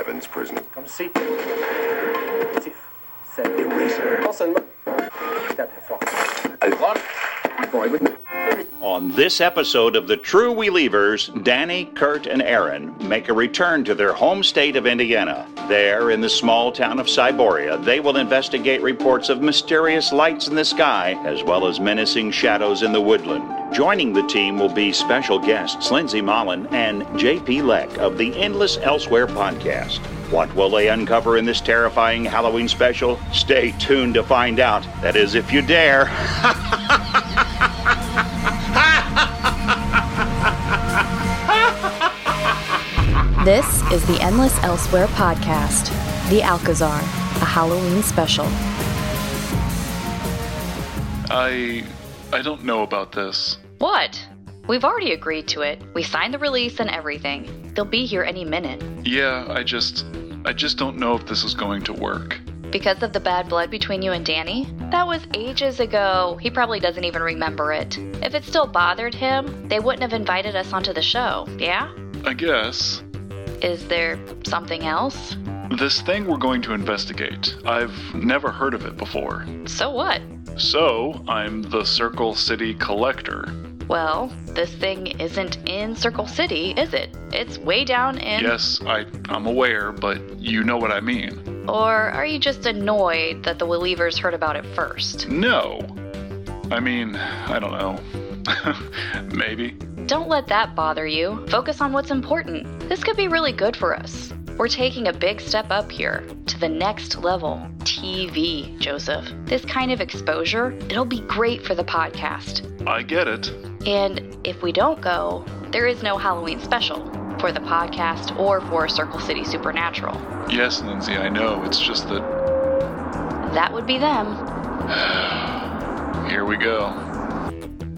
Evans Prison. Comme si. Si. C'est eraser. Non seulement. That's fort. Boy, with On this episode of The True Welievers, Danny, Curt, and Erin make a return to their home state of Indiana. There, in the small town of Cyboria, they will investigate reports of mysterious lights in the sky, as well as menacing shadows in the woodland. Joining the team will be special guests Lindsay Mallyn and JP Leck of the Endless Elsewhere podcast. What will they uncover in this terrifying Halloween special? Stay tuned to find out. That is, if you dare. This is the Endless Elsewhere podcast, The Alcazar, a Halloween special. I I don't know about this. What? We've already agreed to it. We signed the release and everything. They'll be here any minute. Yeah, I just I just don't know if this is going to work. Because of the bad blood between you and Danny? That was ages ago. He probably doesn't even remember it. If it still bothered him, they wouldn't have invited us onto the show, yeah? I guess Is there something else? this thing we're going to investigate. I've never heard of it before. So what? So, I'm the Circle City Collector. Well, this thing isn't in Circle City, is it? It's way down in. Yes, I I'm aware, but you know what I mean. Or are you just annoyed that the Welievers heard about it first? No. I mean, I don't know. Maybe. Don't let that bother you. Focus on what's important. This could be really good for us. We're taking a big step up here to the next level. TV, Joseph. This kind of exposure, it'll be great for the podcast. I get it. And if we don't go, there is no Halloween special for the podcast or for Circle City Supernatural. Yes, Lindsay, I know. It's just that That would be them. here we go.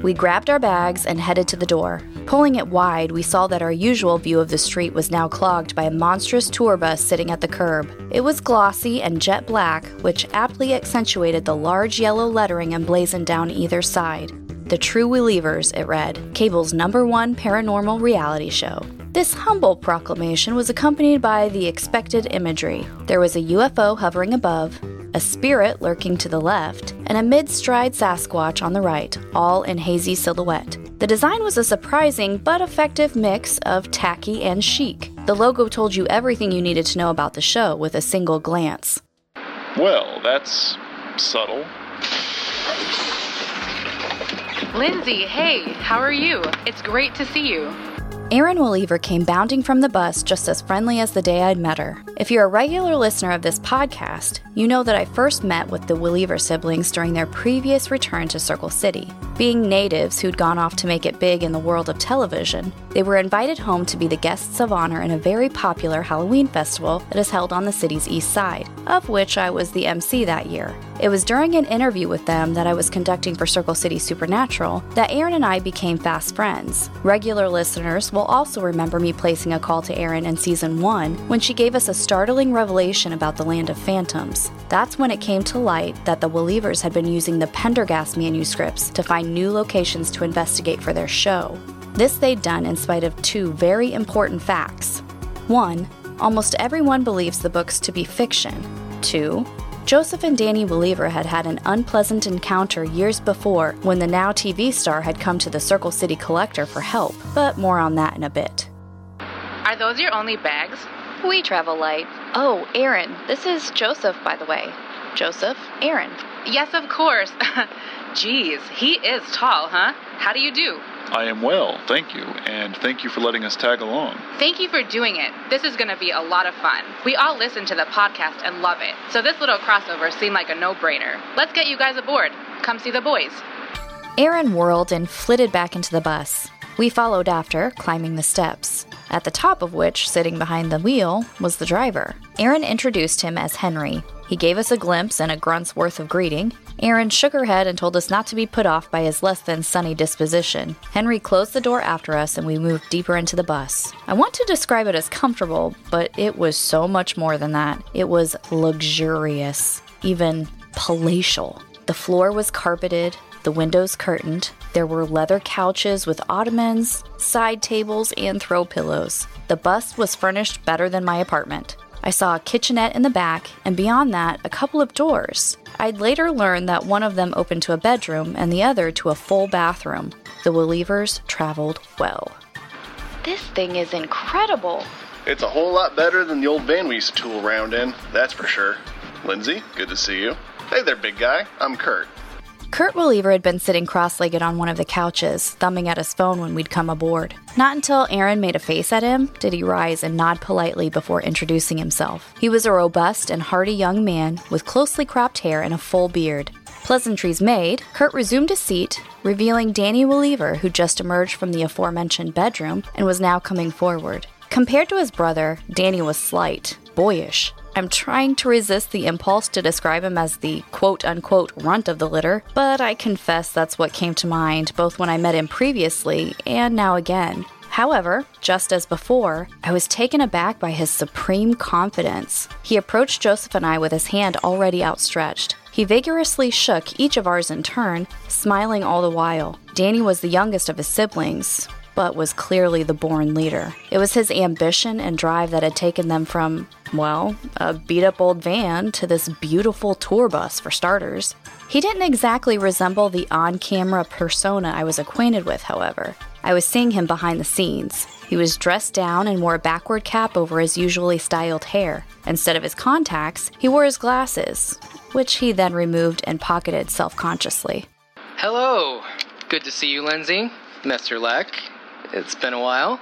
We grabbed our bags and headed to the door. Pulling it wide, we saw that our usual view of the street was now clogged by a monstrous tour bus sitting at the curb. It was glossy and jet black, which aptly accentuated the large yellow lettering emblazoned down either side. The True Welievers, it read, cable's number one paranormal reality show. This humble proclamation was accompanied by the expected imagery. There was a UFO hovering above, a spirit lurking to the left, and a mid stride Sasquatch on the right, all in hazy silhouette. The design was a surprising but effective mix of tacky and chic. The logo told you everything you needed to know about the show with a single glance. Well, that's subtle. Lindsay, hey, how are you? It's great to see you. Erin Weliever came bounding from the bus just as friendly as the day I'd met her. If you're a regular listener of this podcast, you know that I first met with the Weliever siblings during their previous return to Circle City. Being natives who'd gone off to make it big in the world of television, they were invited home to be the guests of honor in a very popular Halloween festival that is held on the city's east side, of which I was the MC that year. It was during an interview with them that I was conducting for Circle City Supernatural that Erin and I became fast friends. Regular listeners will also remember me placing a call to Erin in season 1 when she gave us a startling revelation about the Land of Phantoms. That's when it came to light that the Welievers had been using the Pendergast manuscripts to find new locations to investigate for their show. This they'd done in spite of two very important facts. One, almost everyone believes the books to be fiction. Two, Joseph and Danny Weliever had had an unpleasant encounter years before when the now TV star had come to the Circle City Collector for help, but more on that in a bit. Are those your only bags? We travel light. Oh, Erin, this is Joseph, by the way. Joseph, Erin. Yes, of course. Jeez, he is tall, huh? How do you do? I am well, thank you, and thank you for letting us tag along. Thank you for doing it. This is going to be a lot of fun. We all listen to the podcast and love it, so this little crossover seemed like a no brainer. Let's get you guys aboard. Come see the boys. Erin whirled and flitted back into the bus. We followed after, climbing the steps, at the top of which, sitting behind the wheel, was the driver. Erin introduced him as Henry. He gave us a glimpse and a grunt's worth of greeting. Erin shook her head and told us not to be put off by his less than sunny disposition. Henry closed the door after us and we moved deeper into the bus. I want to describe it as comfortable, but it was so much more than that. It was luxurious, even palatial. The floor was carpeted, the windows curtained. There were leather couches with ottomans, side tables, and throw pillows. The bus was furnished better than my apartment. I saw a kitchenette in the back, and beyond that, a couple of doors. I'd later learn that one of them opened to a bedroom and the other to a full bathroom. The Welievers traveled well. This thing is incredible. It's a whole lot better than the old van we used to tool around in, that's for sure. Lindsay, good to see you. Hey there, big guy. I'm Curt. Curt Weliever had been sitting cross legged on one of the couches, thumbing at his phone when we'd come aboard. Not until Erin made a face at him did he rise and nod politely before introducing himself. He was a robust and hearty young man with closely cropped hair and a full beard. Pleasantries made, Curt resumed his seat, revealing Danny Weliever, who just emerged from the aforementioned bedroom and was now coming forward. Compared to his brother, Danny was slight, boyish, I'm trying to resist the impulse to describe him as the quote unquote runt of the litter, but I confess that's what came to mind both when I met him previously and now again. However, just as before, I was taken aback by his supreme confidence. He approached Joseph and I with his hand already outstretched. He vigorously shook each of ours in turn, smiling all the while. Danny was the youngest of his siblings, but was clearly the born leader. It was his ambition and drive that had taken them from, well, a beat up old van to this beautiful tour bus, for starters. He didn't exactly resemble the on camera persona I was acquainted with, however. I was seeing him behind the scenes. He was dressed down and wore a backward cap over his usually styled hair. Instead of his contacts, he wore his glasses, which he then removed and pocketed self consciously. Hello. Good to see you, Lindsay. Mr. Leck. It's been a while.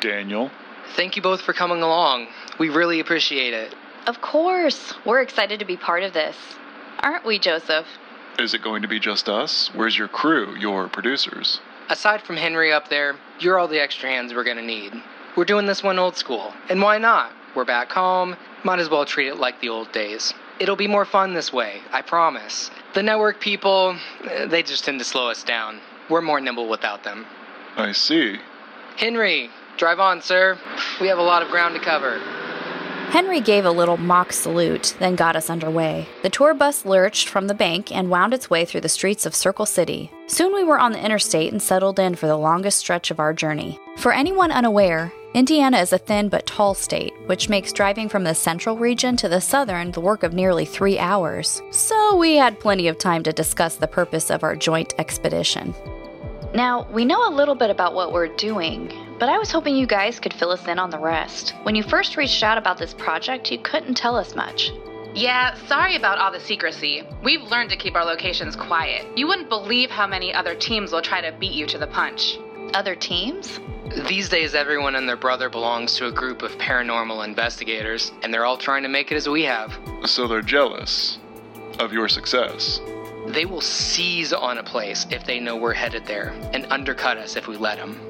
Daniel. Thank you both for coming along. We really appreciate it. Of course. We're excited to be part of this. Aren't we, Joseph? Is it going to be just us? Where's your crew, your producers? Aside from Henry up there, you're all the extra hands we're gonna need. We're doing this one old school. And why not? We're back home. Might as well treat it like the old days. It'll be more fun this way, I promise. The network people, eh, they just tend to slow us down. We're more nimble without them. I see. Henry, drive on, sir. We have a lot of ground to cover. Henry gave a little mock salute, then got us underway. The tour bus lurched from the bank and wound its way through the streets of Circle City. Soon we were on the interstate and settled in for the longest stretch of our journey. For anyone unaware, Indiana is a thin but tall state, which makes driving from the central region to the southern the work of nearly three hours. So we had plenty of time to discuss the purpose of our joint expedition. Now, we know a little bit about what we're doing, but I was hoping you guys could fill us in on the rest. When you first reached out about this project, you couldn't tell us much. Yeah, sorry about all the secrecy. We've learned to keep our locations quiet. You wouldn't believe how many other teams will try to beat you to the punch. Other teams? These days, everyone and their brother belongs to a group of paranormal investigators, and they're all trying to make it as we have. So they're jealous of your success. They will seize on a place if they know we're headed there, and undercut us if we let them.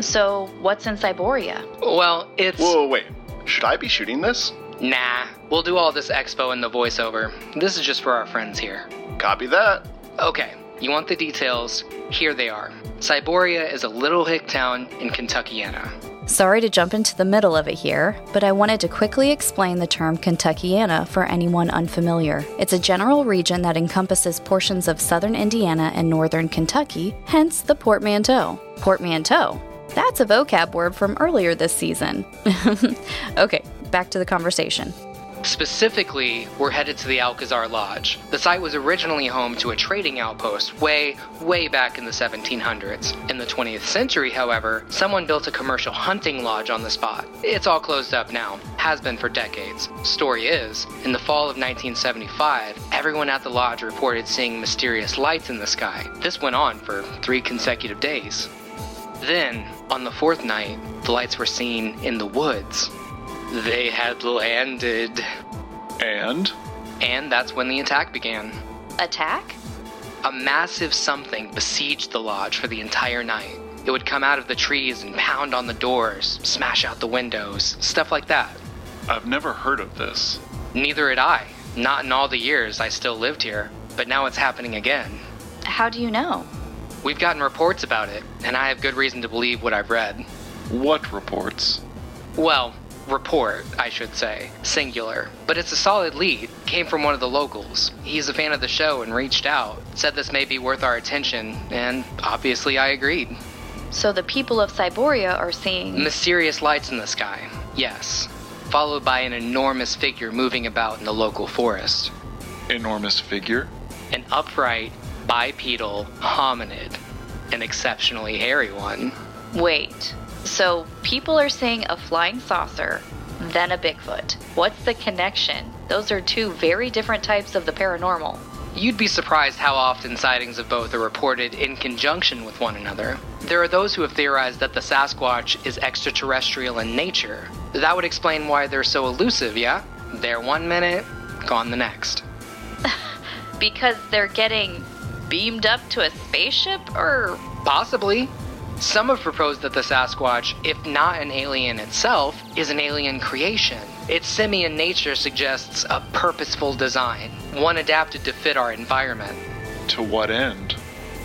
So, what's in Cyboria? Well, it's. Whoa, wait. Should I be shooting this? Nah, we'll do all this expo in the voiceover. This is just for our friends here. Copy that. Okay, you want the details? Here they are. Cyboria is a little hick town in Kentuckiana. Sorry to jump into the middle of it here, but I wanted to quickly explain the term Kentuckiana for anyone unfamiliar. It's a general region that encompasses portions of southern Indiana and northern Kentucky, hence the portmanteau. Portmanteau. That's a vocab word from earlier this season. okay, back to the conversation. Specifically, we're headed to the Alcazar Lodge. The site was originally home to a trading outpost way, way back in the 1700s. In the 20th century, however, someone built a commercial hunting lodge on the spot. It's all closed up now, has been for decades. Story is, in the fall of 1975, everyone at the lodge reported seeing mysterious lights in the sky. This went on for three consecutive days. Then, on the fourth night, the lights were seen in the woods. They had landed. And? And that's when the attack began. Attack? A massive something besieged the lodge for the entire night. It would come out of the trees and pound on the doors, smash out the windows, stuff like that. I've never heard of this. Neither had I. Not in all the years I still lived here. But now it's happening again. How do you know? We've gotten reports about it, and I have good reason to believe what I've read. What reports? Well, report, I should say, singular. But it's a solid lead. Came from one of the locals. He's a fan of the show and reached out. Said this may be worth our attention, and obviously I agreed. So the people of Cyboria are seeing. Mysterious lights in the sky. Yes. followed by an enormous figure moving about in the local forest. Enormous figure? An upright, bipedal hominid. An exceptionally hairy one. Wait, so people are seeing a flying saucer, then a Bigfoot. What's the connection? Those are two very different types of the paranormal. You'd be surprised how often sightings of both are reported in conjunction with one another. There are those who have theorized that the Sasquatch is extraterrestrial in nature. That would explain why they're so elusive, yeah? They're one minute, gone the next. because they're getting beamed up to a spaceship, or. Possibly. Some have proposed that the Sasquatch, if not an alien itself, is an alien creation. Its simian nature suggests a purposeful design, one adapted to fit our environment. To what end?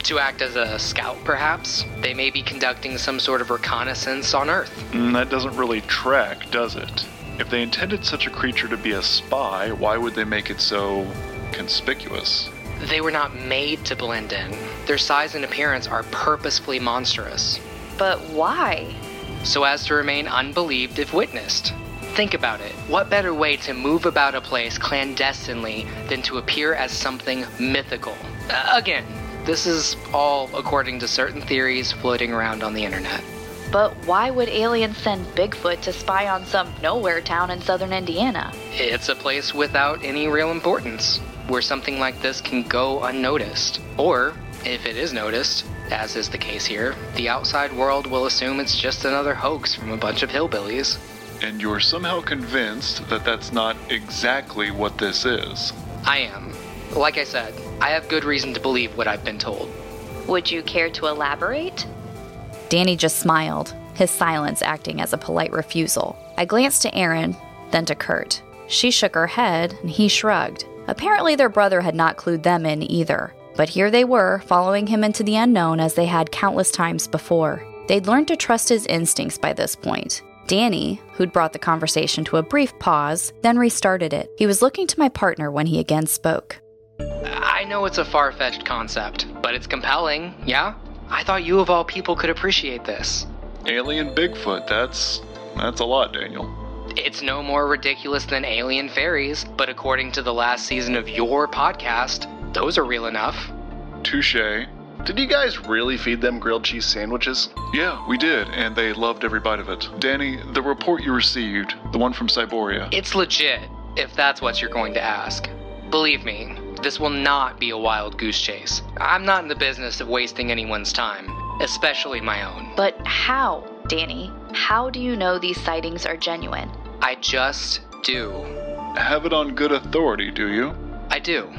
To act as a scout, perhaps? They may be conducting some sort of reconnaissance on Earth. Mm, that doesn't really track, does it? If they intended such a creature to be a spy, why would they make it so conspicuous? They were not made to blend in. Their size and appearance are purposefully monstrous. But why? So as to remain unbelieved if witnessed. Think about it. What better way to move about a place clandestinely than to appear as something mythical? Uh, again, this is all according to certain theories floating around on the internet. But why would aliens send Bigfoot to spy on some nowhere town in southern Indiana? It's a place without any real importance where something like this can go unnoticed. Or, if it is noticed, as is the case here, the outside world will assume it's just another hoax from a bunch of hillbillies. And you're somehow convinced that that's not exactly what this is. I am. Like I said, I have good reason to believe what I've been told. Would you care to elaborate? Danny just smiled, his silence acting as a polite refusal. I glanced to Erin, then to Curt. She shook her head, and he shrugged. Apparently, their brother had not clued them in either. But here they were, following him into the unknown as they had countless times before. They'd learned to trust his instincts by this point. Danny, who'd brought the conversation to a brief pause, then restarted it. He was looking to my partner when he again spoke. I know it's a far fetched concept, but it's compelling, yeah? I thought you of all people could appreciate this. Alien Bigfoot, that's. that's a lot, Daniel. It's no more ridiculous than alien fairies, but according to the last season of your podcast, those are real enough. Touche. Did you guys really feed them grilled cheese sandwiches? Yeah, we did, and they loved every bite of it. Danny, the report you received, the one from Cyboria. It's legit, if that's what you're going to ask. Believe me, this will not be a wild goose chase. I'm not in the business of wasting anyone's time, especially my own. But how, Danny? How do you know these sightings are genuine? I just do. Have it on good authority, do you? I do.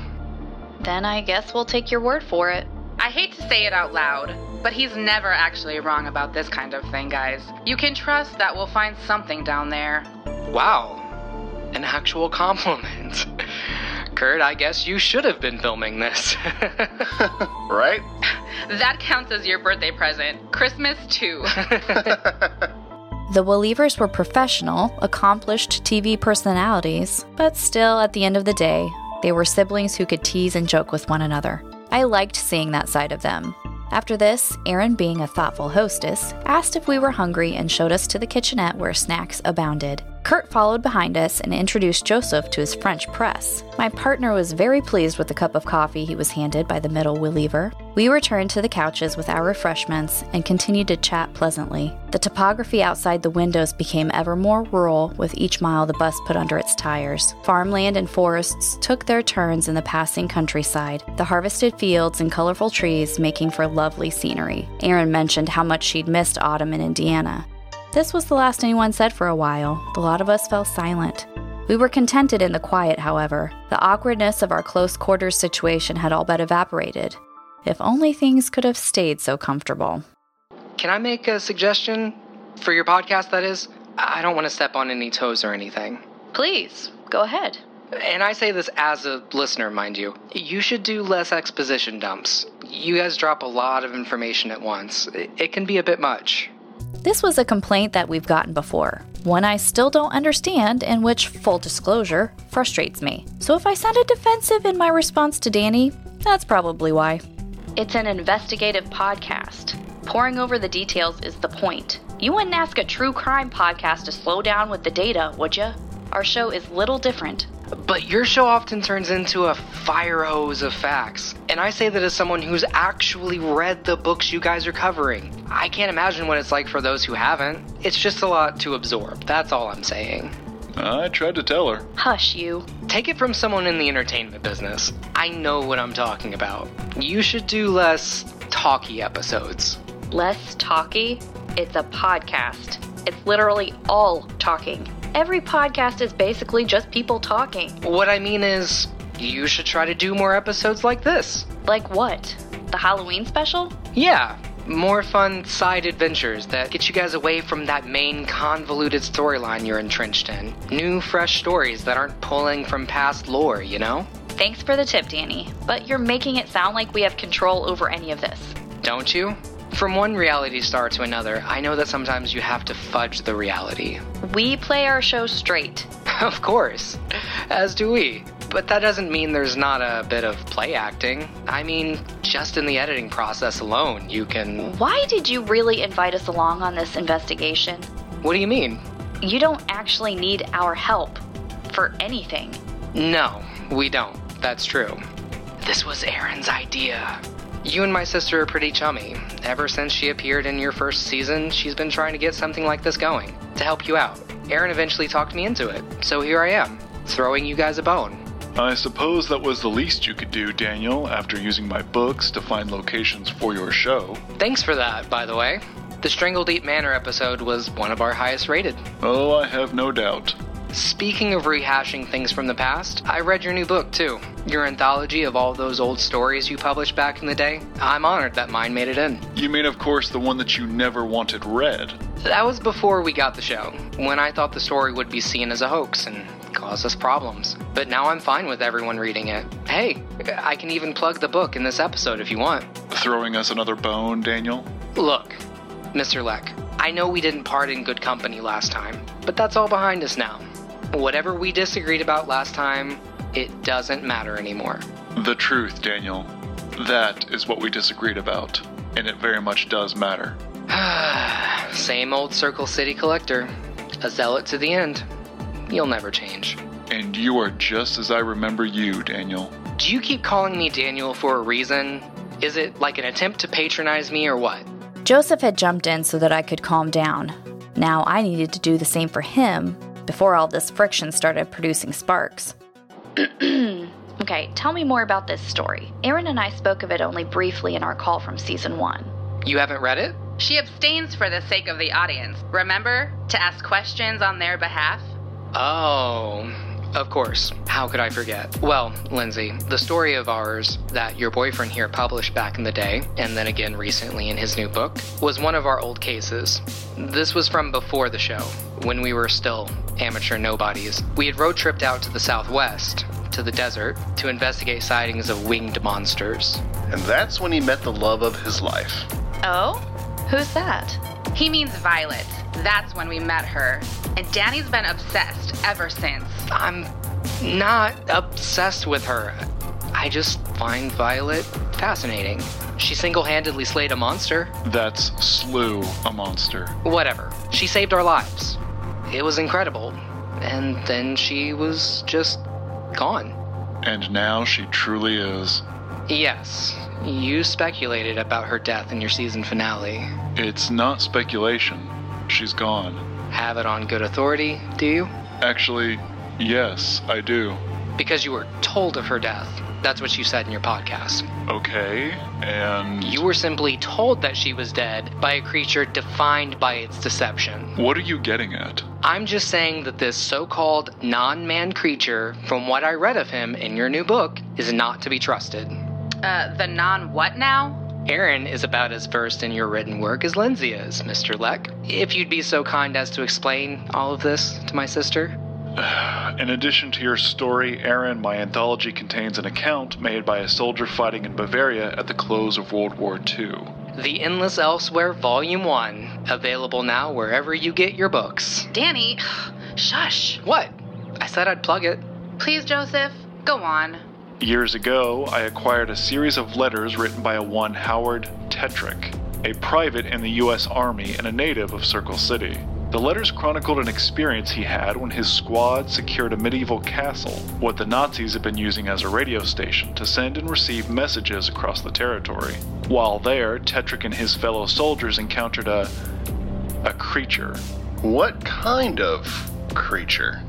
Then I guess we'll take your word for it. I hate to say it out loud, but he's never actually wrong about this kind of thing, guys. You can trust that we'll find something down there. Wow. An actual compliment. Curt, I guess you should have been filming this. right? That counts as your birthday present. Christmas, too. The Welievers were professional, accomplished TV personalities, but still, at the end of the day, they were siblings who could tease and joke with one another. I liked seeing that side of them. After this, Erin, being a thoughtful hostess, asked if we were hungry and showed us to the kitchenette where snacks abounded. Curt followed behind us and introduced Joseph to his French press. My partner was very pleased with the cup of coffee he was handed by the middle Weliever. We returned to the couches with our refreshments and continued to chat pleasantly. The topography outside the windows became ever more rural with each mile the bus put under its tires. Farmland and forests took their turns in the passing countryside, the harvested fields and colorful trees making for lovely scenery. Erin mentioned how much she'd missed autumn in Indiana. This was the last anyone said for a while. The lot of us fell silent. We were contented in the quiet, however. The awkwardness of our close quarters situation had all but evaporated. If only things could have stayed so comfortable. Can I make a suggestion? For your podcast, that is? I don't want to step on any toes or anything. Please, go ahead. And I say this as a listener, mind you. You should do less exposition dumps. You guys drop a lot of information at once. It, it can be a bit much. This was a complaint that we've gotten before, one I still don't understand, and which, full disclosure, frustrates me. So if I sounded defensive in my response to Danny, that's probably why. It's an investigative podcast. Pouring over the details is the point. You wouldn't ask a true crime podcast to slow down with the data, would you? Our show is little different. But your show often turns into a fire hose of facts. And I say that as someone who's actually read the books you guys are covering. I can't imagine what it's like for those who haven't. It's just a lot to absorb. That's all I'm saying. I tried to tell her. Hush, you. Take it from someone in the entertainment business. I know what I'm talking about. You should do less talky episodes. Less talky? It's a podcast. It's literally all talking. Every podcast is basically just people talking. What I mean is, you should try to do more episodes like this. Like what? The Halloween special? Yeah, more fun side adventures that get you guys away from that main convoluted storyline you're entrenched in. New, fresh stories that aren't pulling from past lore, you know? Thanks for the tip, Danny, but you're making it sound like we have control over any of this. Don't you? From one reality star to another, I know that sometimes you have to fudge the reality. We play our show straight. Of course, as do we. But that doesn't mean there's not a bit of play acting. I mean, just in the editing process alone, you can. Why did you really invite us along on this investigation? What do you mean? You don't actually need our help for anything. No, we don't. That's true. This was Erin's idea. You and my sister are pretty chummy. Ever since she appeared in your first season, she's been trying to get something like this going to help you out. Erin eventually talked me into it, so here I am, throwing you guys a bone. I suppose that was the least you could do, Daniel, after using my books to find locations for your show. Thanks for that, by the way. The Strangled Deep Manor episode was one of our highest rated. Oh, I have no doubt. Speaking of rehashing things from the past, I read your new book too. Your anthology of all those old stories you published back in the day. I'm honored that mine made it in. You mean, of course, the one that you never wanted read? That was before we got the show, when I thought the story would be seen as a hoax and cause us problems. But now I'm fine with everyone reading it. Hey, I can even plug the book in this episode if you want. Throwing us another bone, Daniel? Look, Mr. Leck, I know we didn't part in good company last time, but that's all behind us now. Whatever we disagreed about last time, it doesn't matter anymore. The truth, Daniel. That is what we disagreed about, and it very much does matter. Same old Circle City collector. A zealot to the end. You'll never change. And you are just as I remember you, Daniel. Do you keep calling me Daniel for a reason? Is it like an attempt to patronize me or what? Joseph had jumped in so that I could calm down. Now I needed to do the same for him before all this friction started producing sparks. Okay, tell me more about this story. Erin and I spoke of it only briefly in our call from season one. You haven't read it? She abstains for the sake of the audience. Remember to ask questions on their behalf? Oh, of course. How could I forget? Well, Lindsay, the story of ours that your boyfriend here published back in the day, and then again recently in his new book, was one of our old cases. This was from before the show, when we were still amateur nobodies. We had road tripped out to the southwest, to the desert, to investigate sightings of winged monsters. And that's when he met the love of his life. Oh? Who's that? He means Violet. That's when we met her. And Danny's been obsessed ever since. I'm not obsessed with her. I just find Violet fascinating. She single handedly slayed a monster. That's slew a monster. Whatever. She saved our lives. It was incredible. And then she was just gone. And now she truly is. Yes, you speculated about her death in your season finale. It's not speculation. She's gone. Have it on good authority, do you? Actually, yes, I do. Because you were told of her death. That's what you said in your podcast. Okay, and. You were simply told that she was dead by a creature defined by its deception. What are you getting at? I'm just saying that this so called non man creature, from what I read of him in your new book, is not to be trusted. Uh, the non what now? Erin is about as versed in your written work as Lindsay is, Mr. Leck. If you'd be so kind as to explain all of this to my sister. In addition to your story, Erin, my anthology contains an account made by a soldier fighting in Bavaria at the close of World War II. The Endless Elsewhere, Volume 1, available now wherever you get your books. Danny, shush. What? I said I'd plug it. Please, Joseph, go on. Years ago, I acquired a series of letters written by a one Howard Tetrick. a private in the U.S. Army and a native of Circle City. The letters chronicled an experience he had when his squad secured a medieval castle, what the Nazis had been using as a radio station to send and receive messages across the territory. While there, Tetrick and his fellow soldiers encountered a. a creature, What kind of creature?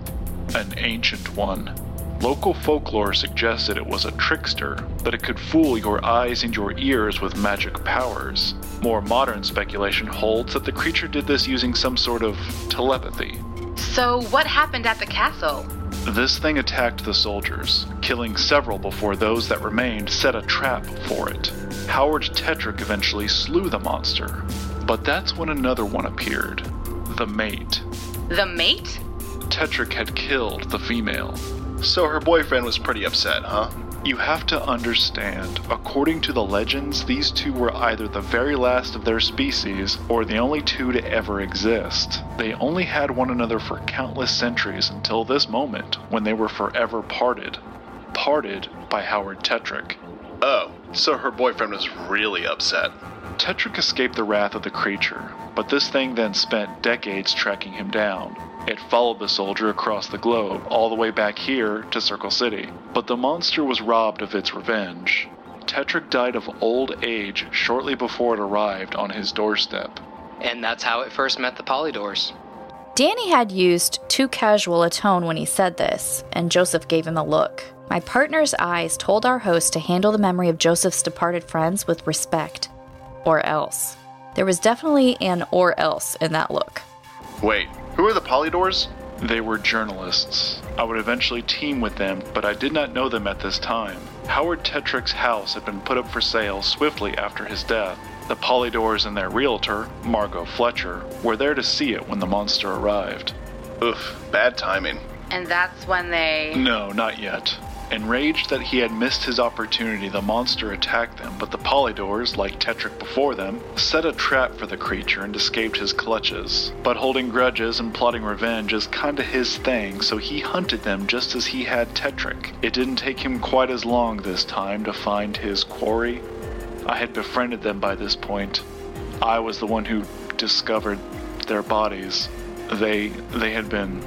an ancient one. Local folklore suggested it was a trickster, that it could fool your eyes and your ears with magic powers. More modern speculation holds that the creature did this using some sort of telepathy. So, what happened at the castle? This thing attacked the soldiers, killing several before those that remained set a trap for it. Howard Tetrick eventually slew the monster. But that's when another one appeared the mate. The mate? Tetrick had killed the female. So her boyfriend was pretty upset, huh? You have to understand, according to the legends, these two were either the very last of their species or the only two to ever exist. They only had one another for countless centuries until this moment when they were forever parted. Parted by Howard Tetrick. Oh, so her boyfriend was really upset. Tetrick escaped the wrath of the creature, but this thing then spent decades tracking him down. It followed the soldier across the globe, all the way back here to Circle City. But the monster was robbed of its revenge. Tetrick died of old age shortly before it arrived on his doorstep. And that's how it first met the Polydors. Danny had used too casual a tone when he said this, and Joseph gave him a look. My partner's eyes told our host to handle the memory of Joseph's departed friends with respect. Or else. There was definitely an or else in that look. Wait, who are the Polydors? They were journalists. I would eventually team with them, but I did not know them at this time. Howard Tetrick's house had been put up for sale swiftly after his death. The Polydors and their realtor, Margot Fletcher, were there to see it when the monster arrived. Oof, bad timing. And that's when they. No, not yet. Enraged that he had missed his opportunity, the monster attacked them, but the Polydors, like Tetrick before them, set a trap for the creature and escaped his clutches. But holding grudges and plotting revenge is kinda his thing, so he hunted them just as he had Tetrick. It didn't take him quite as long this time to find his quarry. I had befriended them by this point. I was the one who discovered their bodies. They they had been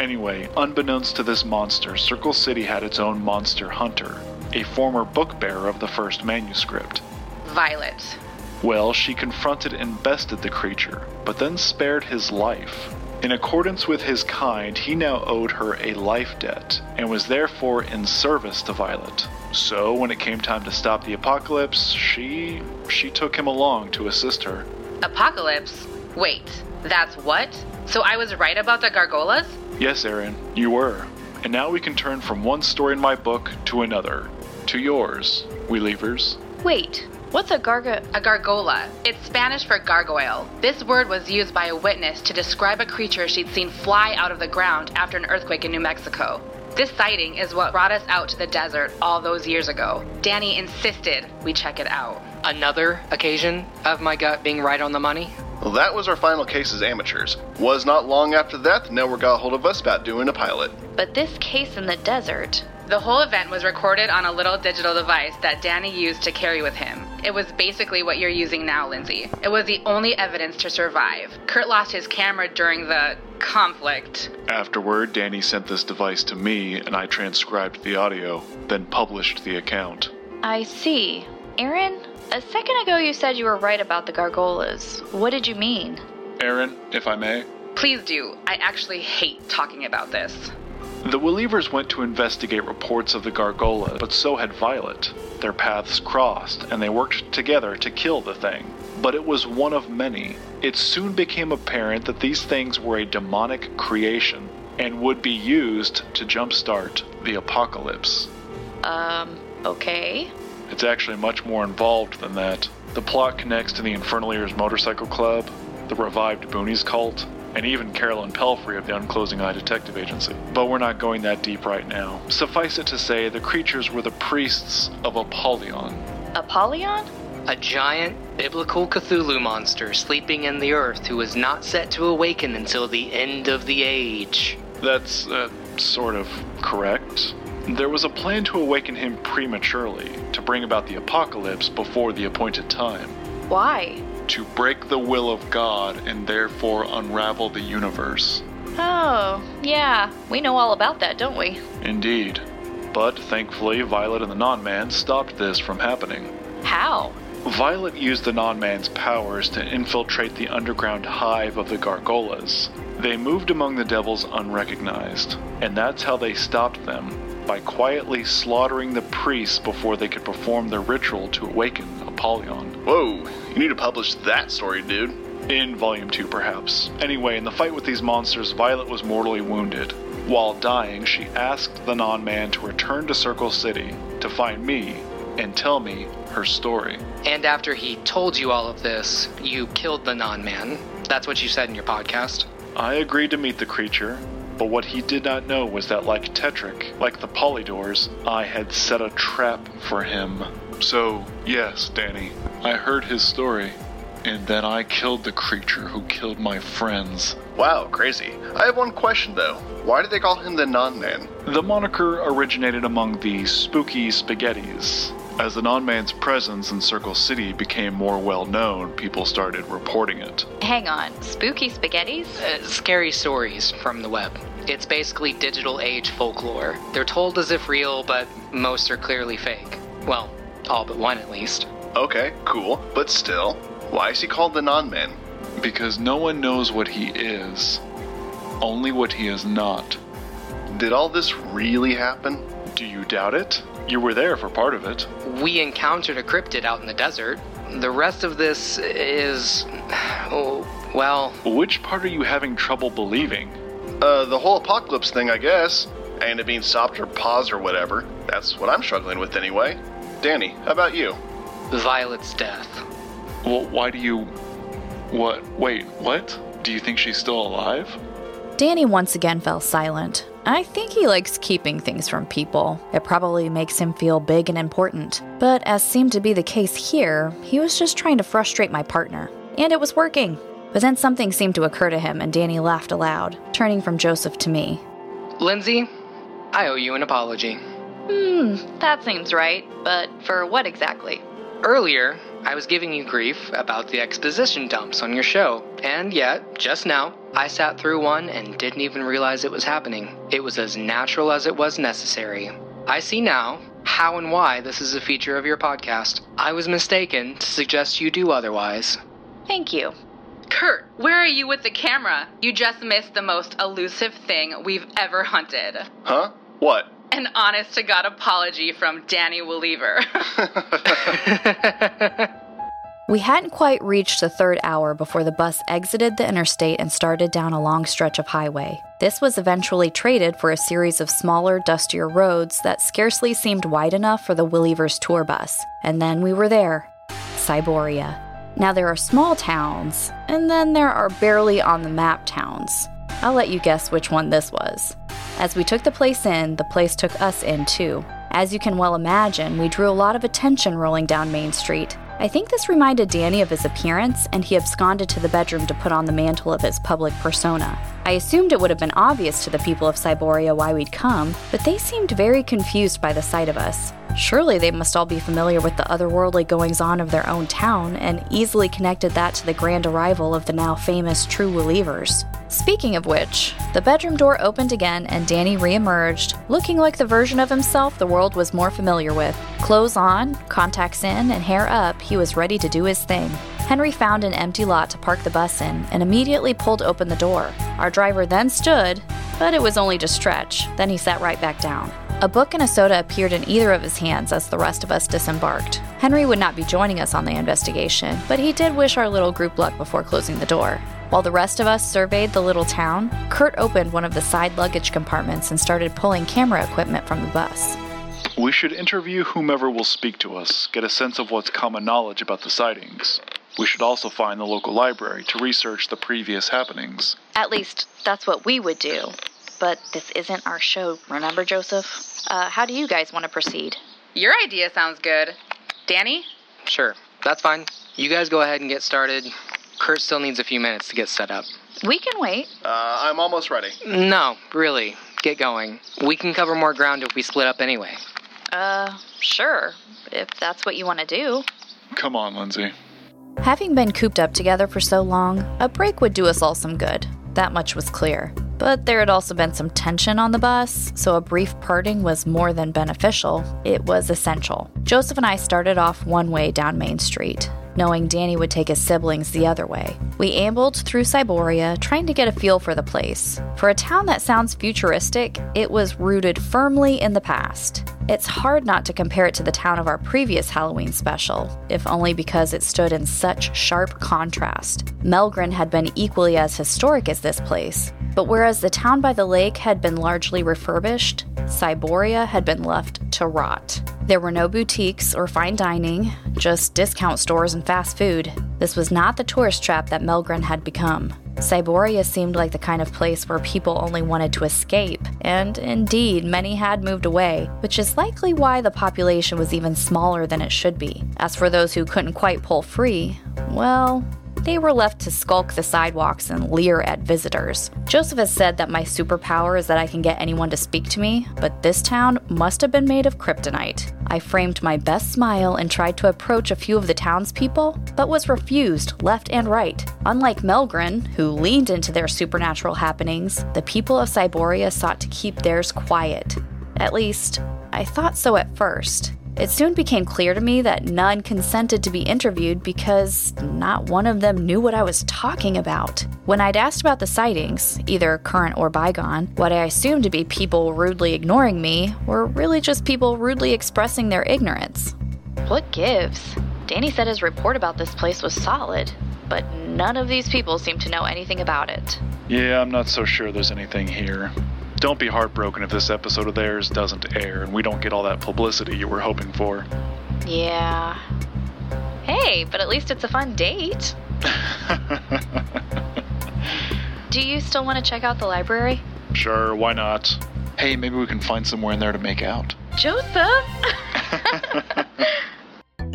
Anyway, unbeknownst to this monster, Circle City had its own monster hunter, a former book bearer of the first manuscript. Violet. Well, she confronted and bested the creature, but then spared his life. In accordance with his kind, he now owed her a life debt, and was therefore in service to Violet. So, when it came time to stop the apocalypse, she. she took him along to assist her. Apocalypse? Wait, that's what? So I was right about the gargolas? Yes, Erin, you were. And now we can turn from one story in my book to another. To yours, Welievers. Wait, what's a garga? A gargola. It's Spanish for gargoyle. This word was used by a witness to describe a creature she'd seen fly out of the ground after an earthquake in New Mexico. This sighting is what brought us out to the desert all those years ago. Danny insisted we check it out. Another occasion of my gut being right on the money? Well, that was our final case as amateurs. Was not long after that, the network got a hold of us about doing a pilot. But this case in the desert. The whole event was recorded on a little digital device that Danny used to carry with him. It was basically what you're using now, Lindsay. It was the only evidence to survive. Curt lost his camera during the conflict. Afterward, Danny sent this device to me, and I transcribed the audio, then published the account. I see. Erin, a second ago you said you were right about the gargolas. What did you mean? Erin, if I may. Please do. I actually hate talking about this. The Welievers went to investigate reports of the Gargola, but so had Violet. Their paths crossed, and they worked together to kill the thing. But it was one of many. It soon became apparent that these things were a demonic creation and would be used to jumpstart the apocalypse. Um, okay. It's actually much more involved than that. The plot connects to the Infernaliers Motorcycle Club, the revived Boonies cult, and even Carolyn Pelfrey of the Unclosing Eye Detective Agency. But we're not going that deep right now. Suffice it to say, the creatures were the priests of Apollyon. Apollyon? A giant biblical Cthulhu monster sleeping in the earth who is not set to awaken until the end of the age. That's, uh, sort of correct. There was a plan to awaken him prematurely, to bring about the apocalypse before the appointed time, Why? to break the will of God and therefore unravel the universe. Oh, yeah. We know all about that, don't we? Indeed. But thankfully, Violet and the Non Man stopped this from happening. How? Violet used the non man's powers to infiltrate the underground hive of the Gargolas. They moved among the devils unrecognized, and that's how they stopped them by quietly slaughtering the priests before they could perform their ritual to awaken Apollyon. Whoa, you need to publish that story, dude. In Volume 2, perhaps. Anyway, in the fight with these monsters, Violet was mortally wounded. While dying, she asked the non man to return to Circle City to find me and tell me her story. And after he told you all of this, you killed the non man. That's what you said in your podcast. I agreed to meet the creature, but what he did not know was that, like Tetrick, like the Polydors, I had set a trap for him. So, yes, Danny, I heard his story, and then I killed the creature who killed my friends. Wow, crazy. I have one question though. Why did they call him the Non Man? The moniker originated among the spooky spaghettis. As the non man's presence in Circle City became more well known, people started reporting it. Hang on. Spooky spaghettis? Uh, scary stories from the web. It's basically digital age folklore. They're told as if real, but most are clearly fake. Well, all but one at least. Okay, cool. But still, why is he called the Non Man? Because no one knows what he is, only what he is not. Did all this really happen? Do you doubt it? You were there for part of it. We encountered a cryptid out in the desert. The rest of this is. Oh, well, Which part are you having trouble believing? Uh, the whole apocalypse thing, I guess. And it being stopped or paused or whatever. That's what I'm struggling with anyway. Danny, how about you? Violet's death. Well, why do you. What? Wait, what? Do you think she's still alive? Danny once again fell silent. I think he likes keeping things from people. It probably makes him feel big and important. But as seemed to be the case here, he was just trying to frustrate my partner. And it was working. But then something seemed to occur to him, and Danny laughed aloud, turning from Joseph to me. Lindsay, I owe you an apology. Hmm, that seems right. But for what exactly? Earlier, I was giving you grief about the exposition dumps on your show, and yet, just now, I sat through one and didn't even realize it was happening. It was as natural as it was necessary. I see now how and why this is a feature of your podcast. I was mistaken to suggest you do otherwise. Thank you. Curt, where are you with the camera? You just missed the most elusive thing we've ever hunted. Huh? What? An honest to God apology from Danny Weliever. We hadn't quite reached the third hour before the bus exited the interstate and started down a long stretch of highway. This was eventually traded for a series of smaller, dustier roads that scarcely seemed wide enough for the Welievers tour bus. And then we were there Cyboria. Now, there are small towns, and then there are barely on the map towns. I'll let you guess which one this was. As we took the place in, the place took us in too. As you can well imagine, we drew a lot of attention rolling down Main Street. I think this reminded Danny of his appearance, and he absconded to the bedroom to put on the mantle of his public persona. I assumed it would have been obvious to the people of Cyboria why we'd come, but they seemed very confused by the sight of us. Surely they must all be familiar with the otherworldly goings on of their own town and easily connected that to the grand arrival of the now famous True Welievers. Speaking of which, the bedroom door opened again and Danny reemerged, looking like the version of himself the world was more familiar with. Clothes on, contacts in, and hair up, he was ready to do his thing. Henry found an empty lot to park the bus in and immediately pulled open the door. Our driver then stood, but it was only to stretch. Then he sat right back down. A book and a soda appeared in either of his hands as the rest of us disembarked. Henry would not be joining us on the investigation, but he did wish our little group luck before closing the door. While the rest of us surveyed the little town, Curt opened one of the side luggage compartments and started pulling camera equipment from the bus. We should interview whomever will speak to us, get a sense of what's common knowledge about the sightings. We should also find the local library to research the previous happenings. At least, that's what we would do. But this isn't our show, remember, Joseph? Uh, how do you guys want to proceed? Your idea sounds good. Danny? Sure, that's fine. You guys go ahead and get started. Curt still needs a few minutes to get set up. We can wait. Uh, I'm almost ready. No, really. get going. We can cover more ground if we split up anyway. Uh, sure, if that's what you want to do. Come on, Lindsay. Having been cooped up together for so long, a break would do us all some good. That much was clear. But there had also been some tension on the bus, so a brief parting was more than beneficial. It was essential. Joseph and I started off one way down Main Street, knowing Danny would take his siblings the other way. We ambled through Cyboria, trying to get a feel for the place. For a town that sounds futuristic, it was rooted firmly in the past. It's hard not to compare it to the town of our previous Halloween special, if only because it stood in such sharp contrast. Melgren had been equally as historic as this place, but whereas the town by the lake had been largely refurbished, Cyboria had been left to rot. There were no boutiques or fine dining, just discount stores and fast food. This was not the tourist trap that Melgren had become. Cyboria seemed like the kind of place where people only wanted to escape, and indeed, many had moved away, which is likely why the population was even smaller than it should be. As for those who couldn't quite pull free, well, they were left to skulk the sidewalks and leer at visitors. Joseph has said that my superpower is that I can get anyone to speak to me, but this town must have been made of kryptonite. I framed my best smile and tried to approach a few of the townspeople, but was refused left and right. Unlike Melgren, who leaned into their supernatural happenings, the people of Cyboria sought to keep theirs quiet. At least, I thought so at first. It soon became clear to me that none consented to be interviewed because not one of them knew what I was talking about. When I'd asked about the sightings, either current or bygone, what I assumed to be people rudely ignoring me were really just people rudely expressing their ignorance. What gives? Danny said his report about this place was solid, but none of these people seem to know anything about it. Yeah, I'm not so sure there's anything here. Don't be heartbroken if this episode of theirs doesn't air and we don't get all that publicity you were hoping for. Yeah. Hey, but at least it's a fun date. Do you still want to check out the library? Sure, why not? Hey, maybe we can find somewhere in there to make out. Joseph!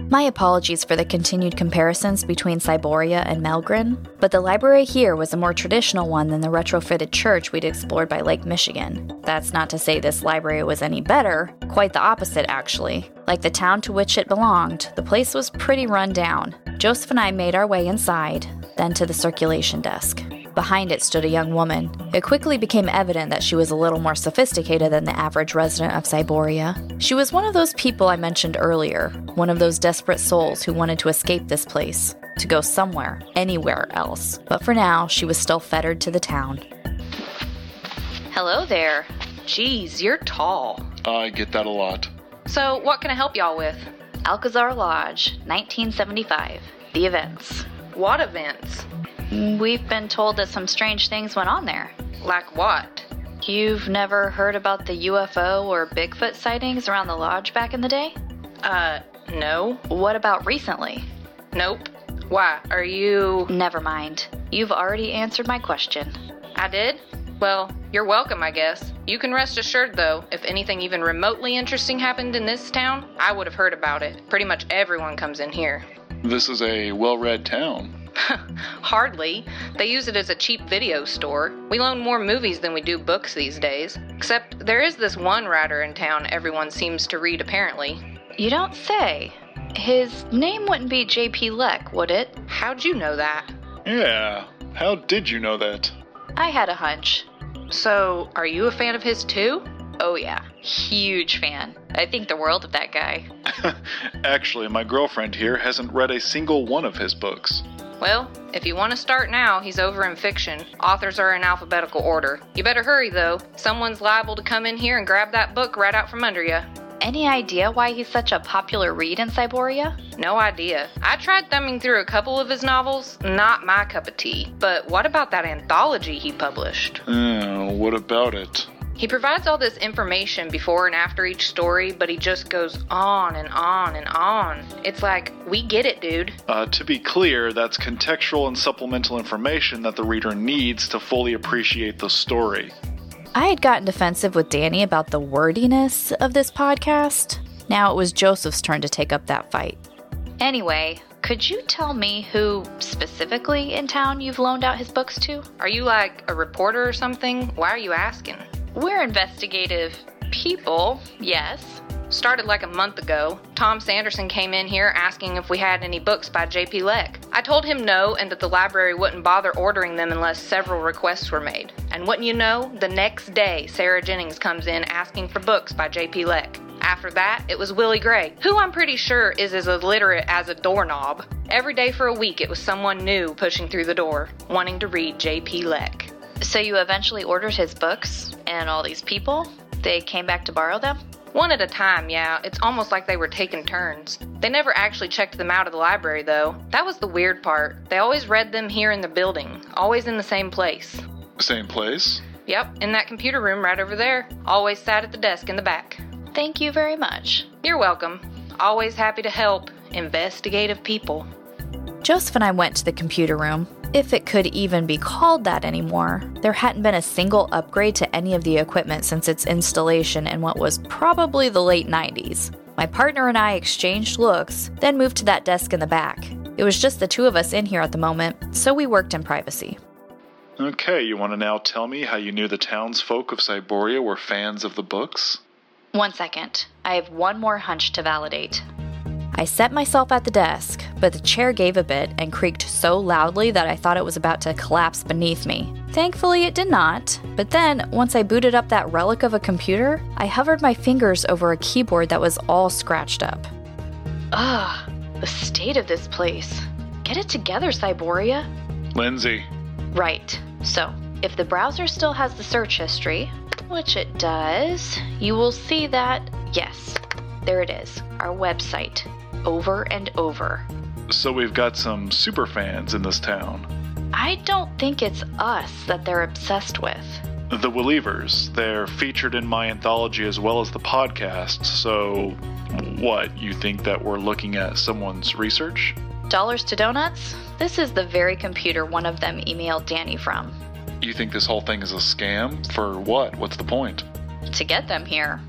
My apologies for the continued comparisons between Cyboria and Melgren, but the library here was a more traditional one than the retrofitted church we'd explored by Lake Michigan. That's not to say this library was any better, quite the opposite, actually. Like the town to which it belonged, the place was pretty run down. Joseph and I made our way inside, then to the circulation desk. Behind it stood a young woman. It quickly became evident that she was a little more sophisticated than the average resident of Cyboria. She was one of those people I mentioned earlier, one of those desperate souls who wanted to escape this place, to go somewhere, anywhere else. But for now, she was still fettered to the town. Hello there. Geez, you're tall. I get that a lot. So, what can I help y'all with? Alcazar Lodge, 1975. The events. What events? We've been told that some strange things went on there. Like what? You've never heard about the UFO or Bigfoot sightings around the lodge back in the day? Uh, no. What about recently? Nope. Why? Are you. Never mind. You've already answered my question. I did? Well, you're welcome, I guess. You can rest assured, though, if anything even remotely interesting happened in this town, I would have heard about it. Pretty much everyone comes in here. This is a well read town. Hardly. They use it as a cheap video store. We loan more movies than we do books these days. Except there is this one writer in town everyone seems to read, apparently. You don't say. His name wouldn't be J.P. Leck, would it? How'd you know that? Yeah. How did you know that? I had a hunch. So, are you a fan of his too? Oh, yeah. Huge fan. I think the world of that guy. Actually, my girlfriend here hasn't read a single one of his books. Well, if you want to start now, he's over in fiction. Authors are in alphabetical order. You better hurry, though. Someone's liable to come in here and grab that book right out from under you. Any idea why he's such a popular read in Cyboria? No idea. I tried thumbing through a couple of his novels. Not my cup of tea. But what about that anthology he published? Oh, what about it? He provides all this information before and after each story, but he just goes on and on and on. It's like, we get it, dude. Uh, to be clear, that's contextual and supplemental information that the reader needs to fully appreciate the story. I had gotten defensive with Danny about the wordiness of this podcast. Now it was Joseph's turn to take up that fight. Anyway, could you tell me who specifically in town you've loaned out his books to? Are you like a reporter or something? Why are you asking? We're investigative people, yes. Started like a month ago. Tom Sanderson came in here asking if we had any books by J.P. Leck. I told him no and that the library wouldn't bother ordering them unless several requests were made. And wouldn't you know, the next day Sarah Jennings comes in asking for books by J.P. Leck. After that, it was Willie Gray, who I'm pretty sure is as illiterate as a doorknob. Every day for a week, it was someone new pushing through the door, wanting to read J.P. Leck. So you eventually ordered his books, and all these people? They came back to borrow them? One at a time, yeah. It's almost like they were taking turns. They never actually checked them out of the library, though. That was the weird part. They always read them here in the building, always in the same place. Same place? Yep, in that computer room right over there. Always sat at the desk in the back. Thank you very much. You're welcome. Always happy to help investigative people. Joseph and I went to the computer room. If it could even be called that anymore, there hadn't been a single upgrade to any of the equipment since its installation in what was probably the late 90s. My partner and I exchanged looks, then moved to that desk in the back. It was just the two of us in here at the moment, so we worked in privacy. Okay, you want to now tell me how you knew the townsfolk of Cyboria were fans of the books? One second. I have one more hunch to validate. I set myself at the desk, but the chair gave a bit and creaked so loudly that I thought it was about to collapse beneath me. Thankfully, it did not, but then, once I booted up that relic of a computer, I hovered my fingers over a keyboard that was all scratched up. Ugh, the state of this place. Get it together, Cyboria. Lindsay. Right. So, if the browser still has the search history, which it does, you will see that, yes, there it is, our website, over and over. So we've got some super fans in this town. I don't think it's us that they're obsessed with. The Welievers. They're featured in my anthology as well as the podcast, so what? You think that we're looking at someone's research? Dollars to donuts? This is the very computer one of them emailed Danny from. You think this whole thing is a scam? For what? What's the point? To get them here.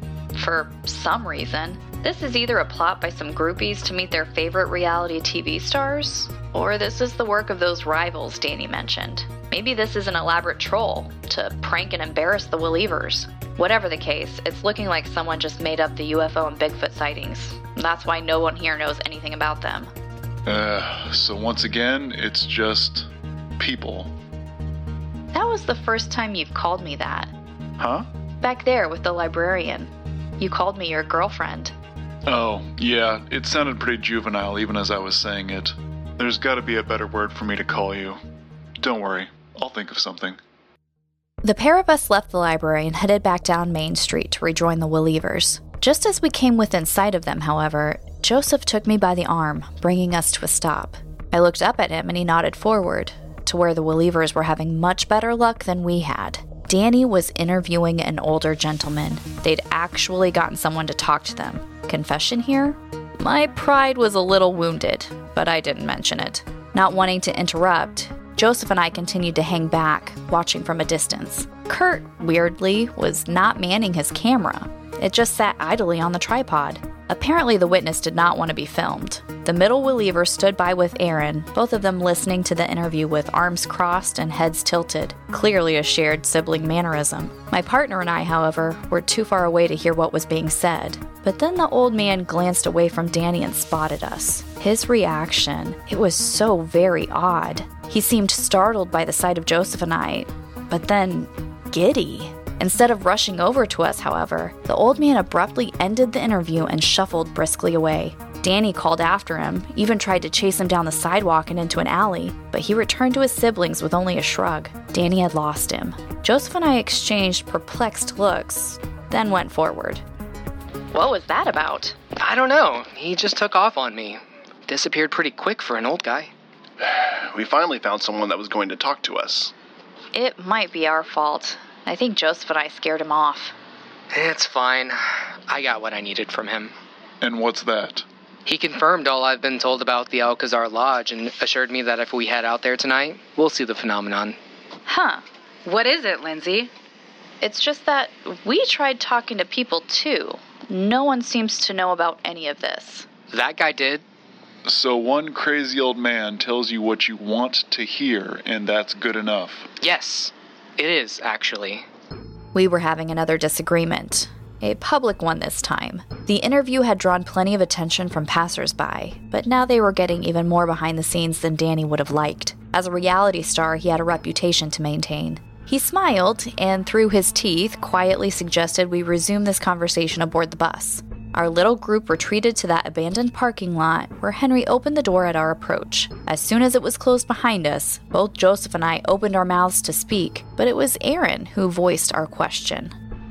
For some reason. This is either a plot by some groupies to meet their favorite reality TV stars, or this is the work of those rivals Danny mentioned. Maybe this is an elaborate troll to prank and embarrass the Welievers. Whatever the case, it's looking like someone just made up the UFO and Bigfoot sightings. That's why no one here knows anything about them. Uh, so once again, it's just people. That was the first time you've called me that. Huh? Back there with the librarian. You called me your girlfriend. Oh, yeah, it sounded pretty juvenile even as I was saying it. There's gotta be a better word for me to call you. Don't worry, I'll think of something. The pair of us left the library and headed back down Main Street to rejoin the Welievers. Just as we came within sight of them, however, Joseph took me by the arm, bringing us to a stop. I looked up at him and he nodded forward, to where the Welievers were having much better luck than we had. Danny was interviewing an older gentleman. They'd actually gotten someone to talk to them. Confession here? My pride was a little wounded, but I didn't mention it. Not wanting to interrupt, Joseph and I continued to hang back, watching from a distance. Curt, weirdly, was not manning his camera. It just sat idly on the tripod. Apparently, the witness did not want to be filmed. The middle Weliever stood by with Erin, both of them listening to the interview with arms crossed and heads tilted, clearly a shared sibling mannerism. My partner and I, however, were too far away to hear what was being said. But then the old man glanced away from Danny and spotted us. His reaction, it was so very odd. He seemed startled by the sight of Joseph and I, but then giddy. Instead of rushing over to us, however, the old man abruptly ended the interview and shuffled briskly away. Danny called after him, even tried to chase him down the sidewalk and into an alley, but he returned to his siblings with only a shrug. Danny had lost him. Joseph and I exchanged perplexed looks, then went forward. What was that about? I don't know. He just took off on me. Disappeared pretty quick for an old guy. We finally found someone that was going to talk to us. It might be our fault. I think Joseph and I scared him off. It's fine. I got what I needed from him. And what's that? He confirmed all I've been told about the Alcazar Lodge and assured me that if we head out there tonight, we'll see the phenomenon. Huh. What is it, Lindsay? It's just that we tried talking to people too. No one seems to know about any of this. That guy did. So one crazy old man tells you what you want to hear, and that's good enough. Yes, it is, actually. We were having another disagreement. A public one this time. The interview had drawn plenty of attention from passersby, but now they were getting even more behind the scenes than Danny would have liked. As a reality star, he had a reputation to maintain. He smiled and, through his teeth, quietly suggested we resume this conversation aboard the bus. Our little group retreated to that abandoned parking lot where Henry opened the door at our approach. As soon as it was closed behind us, both Joseph and I opened our mouths to speak, but it was Erin who voiced our question.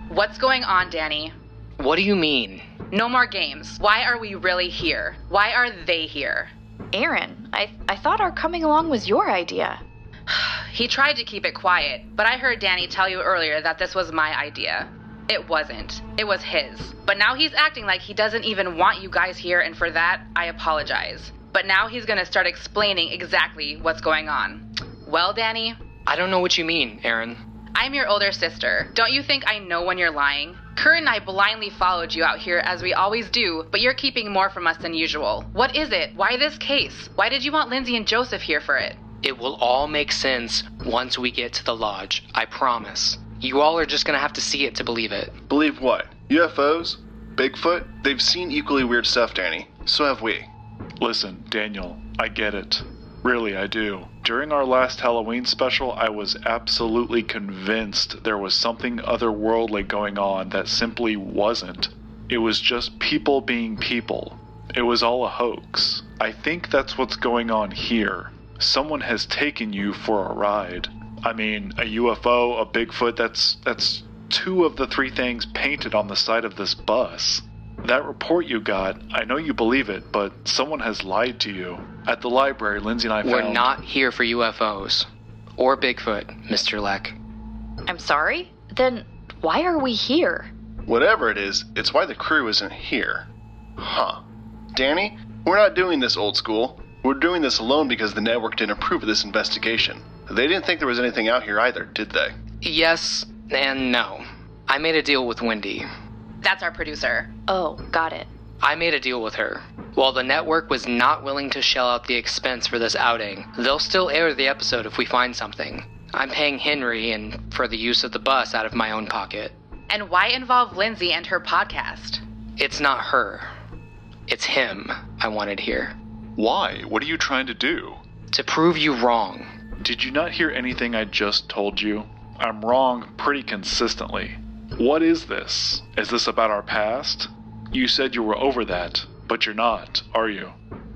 What's going on, Danny? What do you mean? No more games. Why are we really here? Why are they here? Erin, I, I thought our coming along was your idea. He tried to keep it quiet, but I heard Danny tell you earlier that this was my idea. It wasn't. It was his. But now he's acting like he doesn't even want you guys here, and for that, I apologize. But now he's gonna start explaining exactly what's going on. Well, Danny, I don't know what you mean, Erin. I'm your older sister. Don't you think I know when you're lying? Curt and I blindly followed you out here as we always do, but you're keeping more from us than usual. What is it? Why this case? Why did you want Lindsay and Joseph here for it? It will all make sense once we get to the lodge. I promise. You all are just gonna have to see it to believe it. Believe what? UFOs? Bigfoot? They've seen equally weird stuff, Danny. So have we. Listen, Daniel, I get it. Really, I do. During our last Halloween special, I was absolutely convinced there was something otherworldly going on that simply wasn't. It was just people being people. It was all a hoax. I think that's what's going on here. Someone has taken you for a ride. I mean, a UFO, a Bigfoot, that's that's two of the three things painted on the side of this bus. That report you got, I know you believe it, but someone has lied to you. At the library, Lindsay and I found We're found not here for UFOs. Or Bigfoot, Mr. Leck. I'm sorry? Then why are we here? Whatever it is, it's why the crew isn't here. Huh. Danny, we're not doing this old school. We're doing this alone because the network didn't approve of this investigation. They didn't think there was anything out here either, did they? Yes and no. I made a deal with Wendy. That's our producer. Oh, got it. I made a deal with her. While the network was not willing to shell out the expense for this outing, they'll still air the episode if we find something. I'm paying Henry and for the use of the bus out of my own pocket. And why involve Lindsay and her podcast? It's not her. It's him I wanted here. Why? What are you trying to do? To prove you wrong. Did you not hear anything I just told you? I'm wrong pretty consistently. What is this? Is this about our past? You said you were over that, but you're not, are you?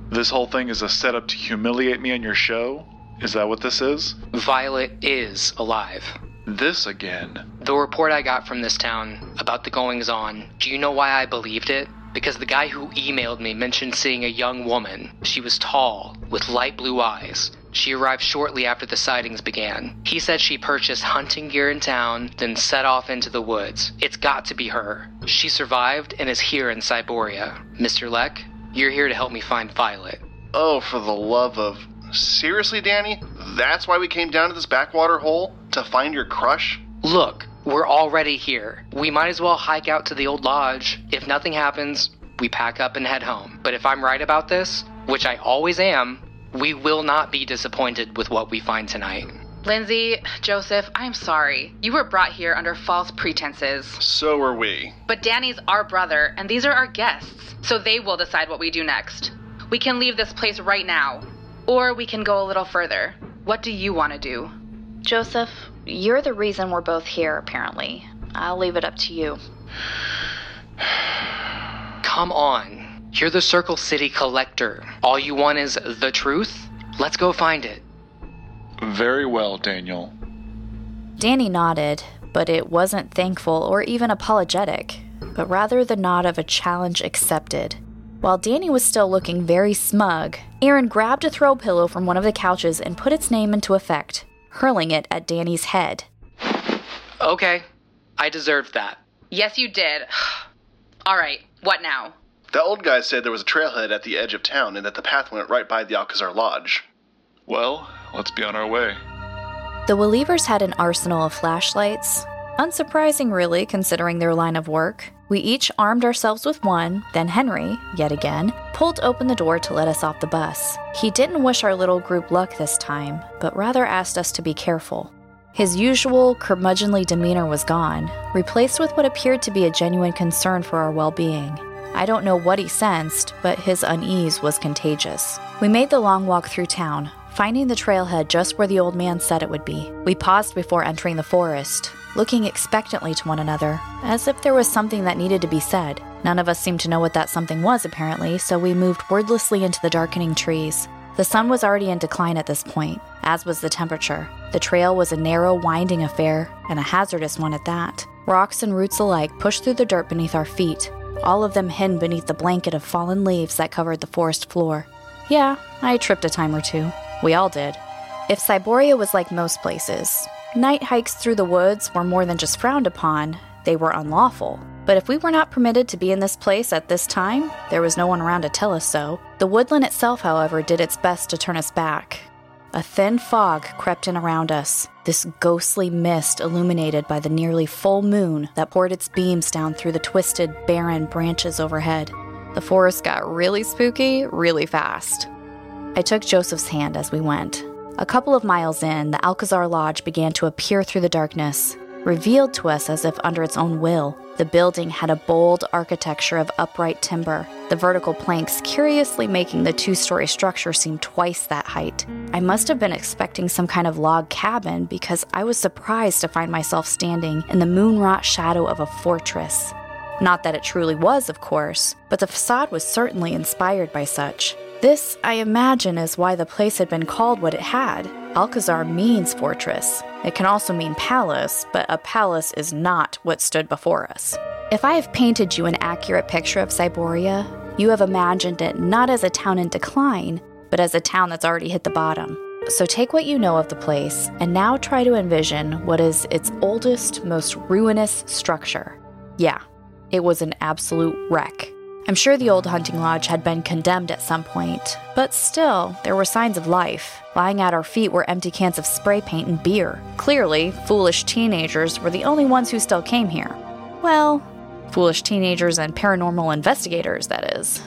This whole thing is a setup to humiliate me on your show? Is that what this is? Violet is alive. This again. The report I got from this town about the goings on, do you know why I believed it? Because the guy who emailed me mentioned seeing a young woman. She was tall, with light blue eyes. She arrived shortly after the sightings began. He said she purchased hunting gear in town, then set off into the woods. It's got to be her. She survived and is here in Cyboria. Mr. Leck, you're here to help me find Violet. Oh, for the love of. Seriously, Danny? That's why we came down to this backwater hole? To find your crush? Look, we're already here. We might as well hike out to the old lodge. If nothing happens, we pack up and head home. But if I'm right about this, which I always am, we will not be disappointed with what we find tonight. Lindsay, Joseph, I'm sorry. You were brought here under false pretenses. So are we. But Danny's our brother, and these are our guests, so they will decide what we do next. We can leave this place right now, or we can go a little further. What do you want to do? Joseph, you're the reason we're both here, apparently. I'll leave it up to you. Come on. You're the Circle City collector. All you want is the truth? Let's go find it. Very well, Daniel. Danny nodded, but it wasn't thankful or even apologetic, but rather the nod of a challenge accepted. While Danny was still looking very smug, Erin grabbed a throw pillow from one of the couches and put its name into effect, hurling it at Danny's head. Okay, I deserved that. Yes, you did. All right, what now? The old guy said there was a trailhead at the edge of town and that the path went right by the Alcazar Lodge. Well, let's be on our way. The Welievers had an arsenal of flashlights. Unsurprising, really, considering their line of work. We each armed ourselves with one, then Henry, yet again, pulled open the door to let us off the bus. He didn't wish our little group luck this time, but rather asked us to be careful. His usual curmudgeonly demeanor was gone, replaced with what appeared to be a genuine concern for our well being. I don't know what he sensed, but his unease was contagious. We made the long walk through town, finding the trailhead just where the old man said it would be. We paused before entering the forest, looking expectantly to one another, as if there was something that needed to be said. None of us seemed to know what that something was, apparently, so we moved wordlessly into the darkening trees. The sun was already in decline at this point, as was the temperature. The trail was a narrow, winding affair, and a hazardous one at that. Rocks and roots alike pushed through the dirt beneath our feet, all of them hidden beneath the blanket of fallen leaves that covered the forest floor. Yeah, I tripped a time or two. We all did. If Cyboria was like most places, night hikes through the woods were more than just frowned upon, they were unlawful. But if we were not permitted to be in this place at this time, there was no one around to tell us so. The woodland itself, however, did its best to turn us back. A thin fog crept in around us, this ghostly mist illuminated by the nearly full moon that poured its beams down through the twisted, barren branches overhead. The forest got really spooky really fast. I took Joseph's hand as we went. A couple of miles in, the Alcazar Lodge began to appear through the darkness, revealed to us as if under its own will. The building had a bold architecture of upright timber, the vertical planks curiously making the two story structure seem twice that height. I must have been expecting some kind of log cabin because I was surprised to find myself standing in the moonwrought shadow of a fortress. Not that it truly was, of course, but the facade was certainly inspired by such. This, I imagine, is why the place had been called what it had. Alcazar means fortress. It can also mean palace, but a palace is not what stood before us. If I have painted you an accurate picture of Cyboria, you have imagined it not as a town in decline, but as a town that's already hit the bottom. So take what you know of the place and now try to envision what is its oldest, most ruinous structure. Yeah, it was an absolute wreck. I'm sure the old hunting lodge had been condemned at some point, but still, there were signs of life. Lying at our feet were empty cans of spray paint and beer. Clearly, foolish teenagers were the only ones who still came here. Well, foolish teenagers and paranormal investigators, that is.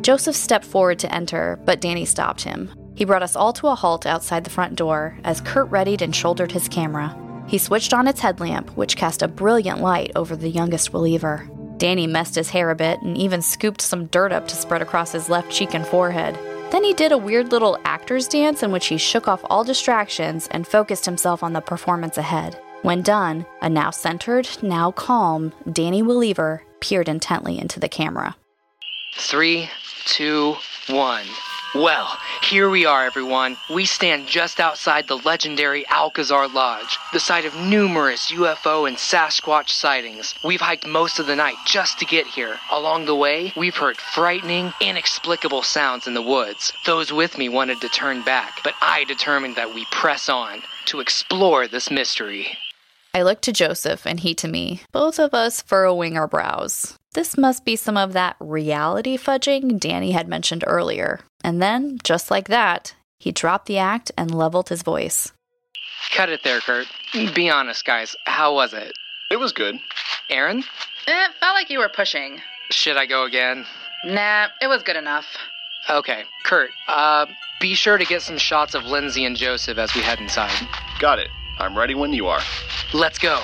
Joseph stepped forward to enter, but Danny stopped him. He brought us all to a halt outside the front door as Curt readied and shouldered his camera. He switched on its headlamp, which cast a brilliant light over the youngest Weliever. Danny messed his hair a bit and even scooped some dirt up to spread across his left cheek and forehead. Then he did a weird little actor's dance in which he shook off all distractions and focused himself on the performance ahead. When done, a now centered, now calm Danny Weliever peered intently into the camera. Three, two, one. Well, here we are, everyone. We stand just outside the legendary Alcazar Lodge, the site of numerous UFO and Sasquatch sightings. We've hiked most of the night just to get here. Along the way, we've heard frightening, inexplicable sounds in the woods. Those with me wanted to turn back, but I determined that we press on to explore this mystery. I looked to Joseph and he to me, both of us furrowing our brows. This must be some of that reality fudging Danny had mentioned earlier. And then, just like that, he dropped the act and leveled his voice. Cut it there, Curt. Be honest, guys. How was it? It was good. Erin? It felt like you were pushing. Should I go again? Nah, it was good enough. Okay, Curt, uh, be sure to get some shots of Lindsay and Joseph as we head inside. Got it. I'm ready when you are. Let's go.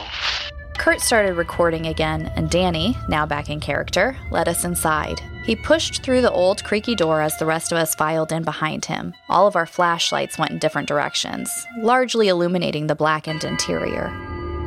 Curt started recording again, and Danny, now back in character, led us inside. He pushed through the old creaky door as the rest of us filed in behind him. All of our flashlights went in different directions, largely illuminating the blackened interior.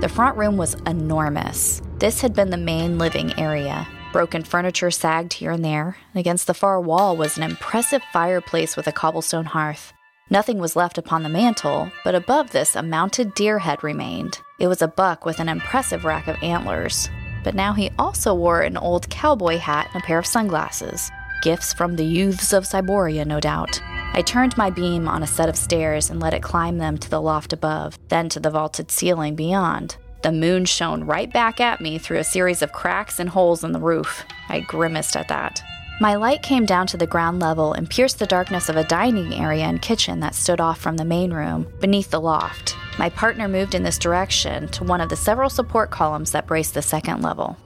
The front room was enormous. This had been the main living area. Broken furniture sagged here and there. Against the far wall was an impressive fireplace with a cobblestone hearth. Nothing was left upon the mantel, but above this a mounted deer head remained. It was a buck with an impressive rack of antlers. But now he also wore an old cowboy hat and a pair of sunglasses. Gifts from the youths of Cyboria, no doubt. I turned my beam on a set of stairs and let it climb them to the loft above, then to the vaulted ceiling beyond. The moon shone right back at me through a series of cracks and holes in the roof. I grimaced at that. My light came down to the ground level and pierced the darkness of a dining area and kitchen that stood off from the main room, beneath the loft. My partner moved in this direction to one of the several support columns that braced the second level.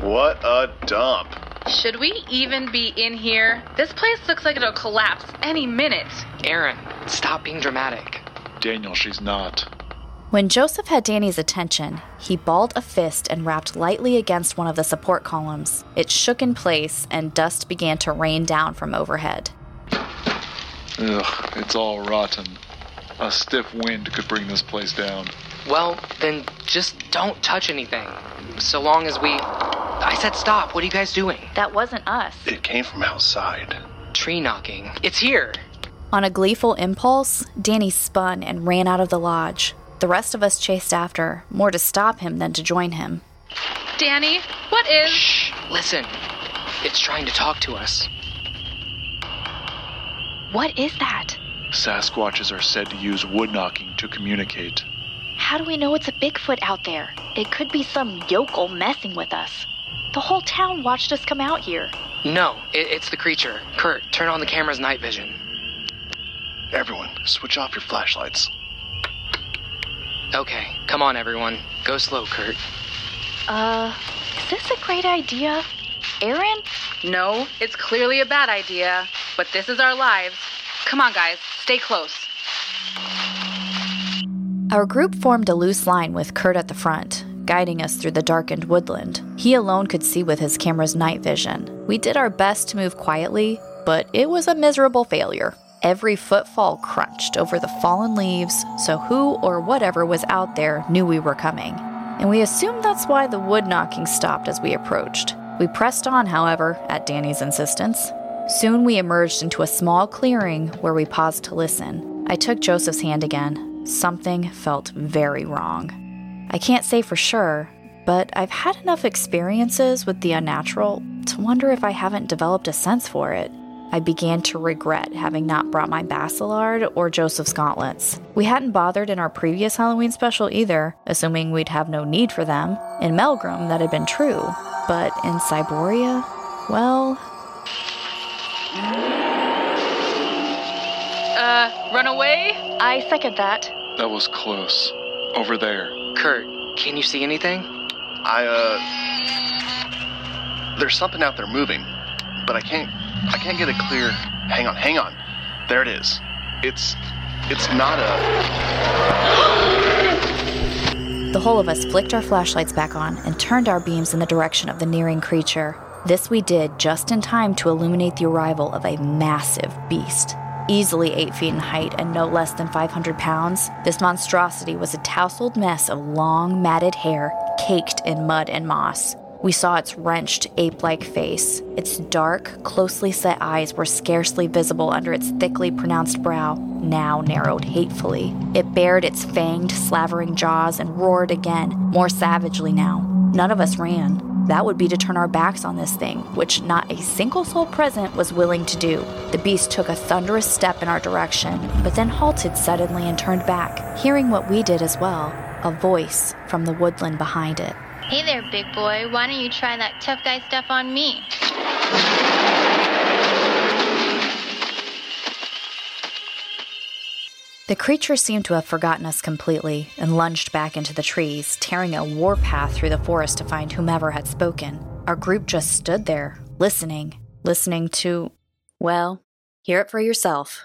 What a dump. Should we even be in here? This place looks like it'll collapse any minute. Erin, stop being dramatic. Daniel, she's not. When Joseph had Danny's attention, he balled a fist and rapped lightly against one of the support columns. It shook in place, and dust began to rain down from overhead. Ugh, it's all rotten. A stiff wind could bring this place down. Well, then just don't touch anything. So long as we. I said stop. What are you guys doing? That wasn't us. It came from outside. Tree knocking. It's here. On a gleeful impulse, Danny spun and ran out of the lodge. The rest of us chased after, more to stop him than to join him. Danny, what is. Shh. Listen. It's trying to talk to us. What is that? Sasquatches are said to use wood knocking to communicate. How do we know it's a Bigfoot out there? It could be some yokel messing with us. The whole town watched us come out here. No, it, it's the creature. Curt, turn on the camera's night vision. Everyone, switch off your flashlights. Okay, come on, everyone. Go slow, Curt. Uh, is this a great idea? Erin? No, it's clearly a bad idea, but this is our lives. Come on, guys, stay close. Our group formed a loose line with Curt at the front, guiding us through the darkened woodland. He alone could see with his camera's night vision. We did our best to move quietly, but it was a miserable failure. Every footfall crunched over the fallen leaves, so who or whatever was out there knew we were coming. And we assumed that's why the wood knocking stopped as we approached. We pressed on, however, at Danny's insistence. Soon we emerged into a small clearing where we paused to listen. I took Joseph's hand again. Something felt very wrong. I can't say for sure, but I've had enough experiences with the unnatural to wonder if I haven't developed a sense for it. I began to regret having not brought my Basilard or Joseph's gauntlets. We hadn't bothered in our previous Halloween special either, assuming we'd have no need for them. In Melgren, that had been true. But in Cyboria, well, Uh, run away? I second that. That was close. Over there. Curt, can you see anything? I, uh. There's something out there moving, but I can't. I can't get a clear. Hang on, hang on. There it is. It's. It's not a. The whole of us flicked our flashlights back on and turned our beams in the direction of the nearing creature. This we did just in time to illuminate the arrival of a massive beast. Easily 8 feet in height and no less than 500 pounds, this monstrosity was a tousled mess of long, matted hair caked in mud and moss. We saw its wrenched, ape like face. Its dark, closely set eyes were scarcely visible under its thickly pronounced brow, now narrowed hatefully. It bared its fanged, slavering jaws and roared again, more savagely now. None of us ran. That would be to turn our backs on this thing, which not a single soul present was willing to do. The beast took a thunderous step in our direction, but then halted suddenly and turned back, hearing what we did as well a voice from the woodland behind it. Hey there, big boy. Why don't you try that tough guy stuff on me? The creature seemed to have forgotten us completely and lunged back into the trees, tearing a warpath through the forest to find whomever had spoken. Our group just stood there, listening, listening to, well, hear it for yourself.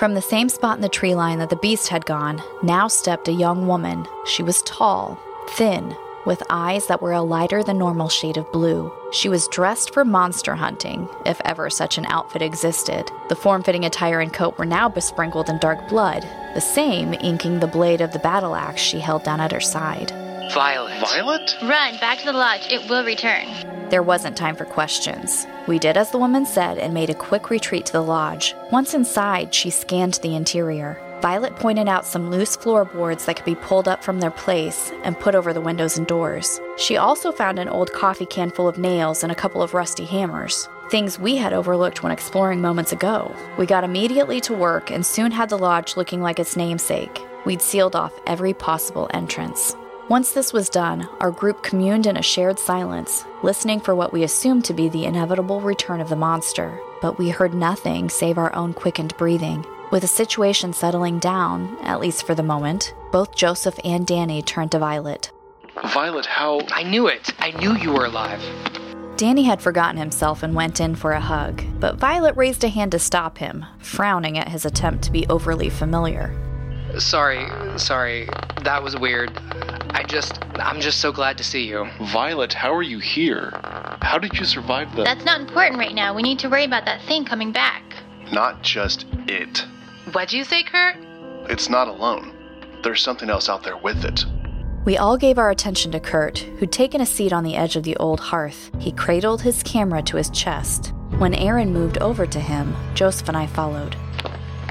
From the same spot in the tree line that the beast had gone, now stepped a young woman. She was tall, thin, with eyes that were a lighter than normal shade of blue. She was dressed for monster hunting, if ever such an outfit existed. The form fitting attire and coat were now besprinkled in dark blood, the same inking the blade of the battle axe she held down at her side. Violet. Violet? Run back to the lodge. It will return. There wasn't time for questions. We did as the woman said and made a quick retreat to the lodge. Once inside, she scanned the interior. Violet pointed out some loose floorboards that could be pulled up from their place and put over the windows and doors. She also found an old coffee can full of nails and a couple of rusty hammers. Things we had overlooked when exploring moments ago. We got immediately to work and soon had the lodge looking like its namesake. We'd sealed off every possible entrance. Once this was done, our group communed in a shared silence, listening for what we assumed to be the inevitable return of the monster. But we heard nothing save our own quickened breathing. With the situation settling down, at least for the moment, both Joseph and Danny turned to Violet. Violet, how. I knew it. I knew you were alive. Danny had forgotten himself and went in for a hug, but Violet raised a hand to stop him, frowning at his attempt to be overly familiar. Sorry, uh. sorry. That was weird. I just. I'm just so glad to see you. Violet, how are you here? How did you survive the. That's not important right now. We need to worry about that thing coming back. Not just it. What'd you say, Curt? It's not alone. There's something else out there with it. We all gave our attention to Curt, who'd taken a seat on the edge of the old hearth. He cradled his camera to his chest. When Erin moved over to him, Joseph and I followed.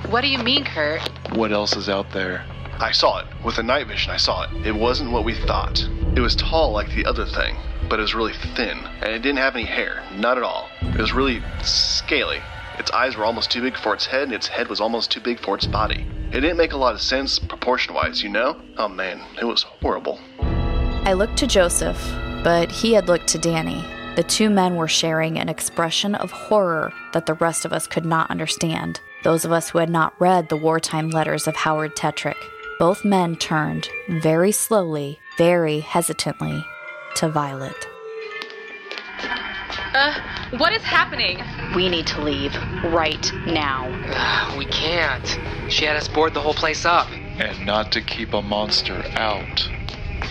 What do you mean, Curt? What else is out there? I saw it. With the night vision, I saw it. It wasn't what we thought. It was tall like the other thing, but it was really thin, and it didn't have any hair. Not at all. It was really scaly. Its eyes were almost too big for its head, and its head was almost too big for its body. It didn't make a lot of sense proportion wise, you know? Oh man, it was horrible. I looked to Joseph, but he had looked to Danny. The two men were sharing an expression of horror that the rest of us could not understand, those of us who had not read the wartime letters of Howard Tetrick. Both men turned, very slowly, very hesitantly, to Violet. Uh, what is happening? We need to leave right now. Ugh, we can't. She had us board the whole place up. And not to keep a monster out,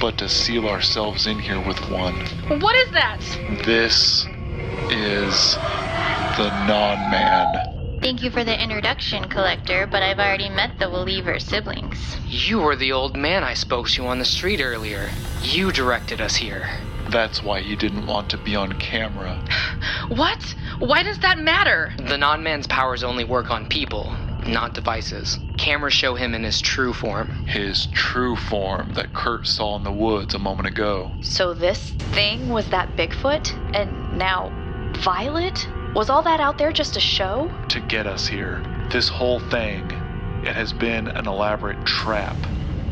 but to seal ourselves in here with one. What is that? This is the non man. Thank you for the introduction, Collector, but I've already met the Weliever siblings. You were the old man I spoke to on the street earlier. You directed us here. That's why he didn't want to be on camera. What? Why does that matter? The non man's powers only work on people, not devices. Cameras show him in his true form. His true form that Curt saw in the woods a moment ago. So this thing was that Bigfoot? And now Violet? Was all that out there just a show? To get us here. This whole thing. It has been an elaborate trap.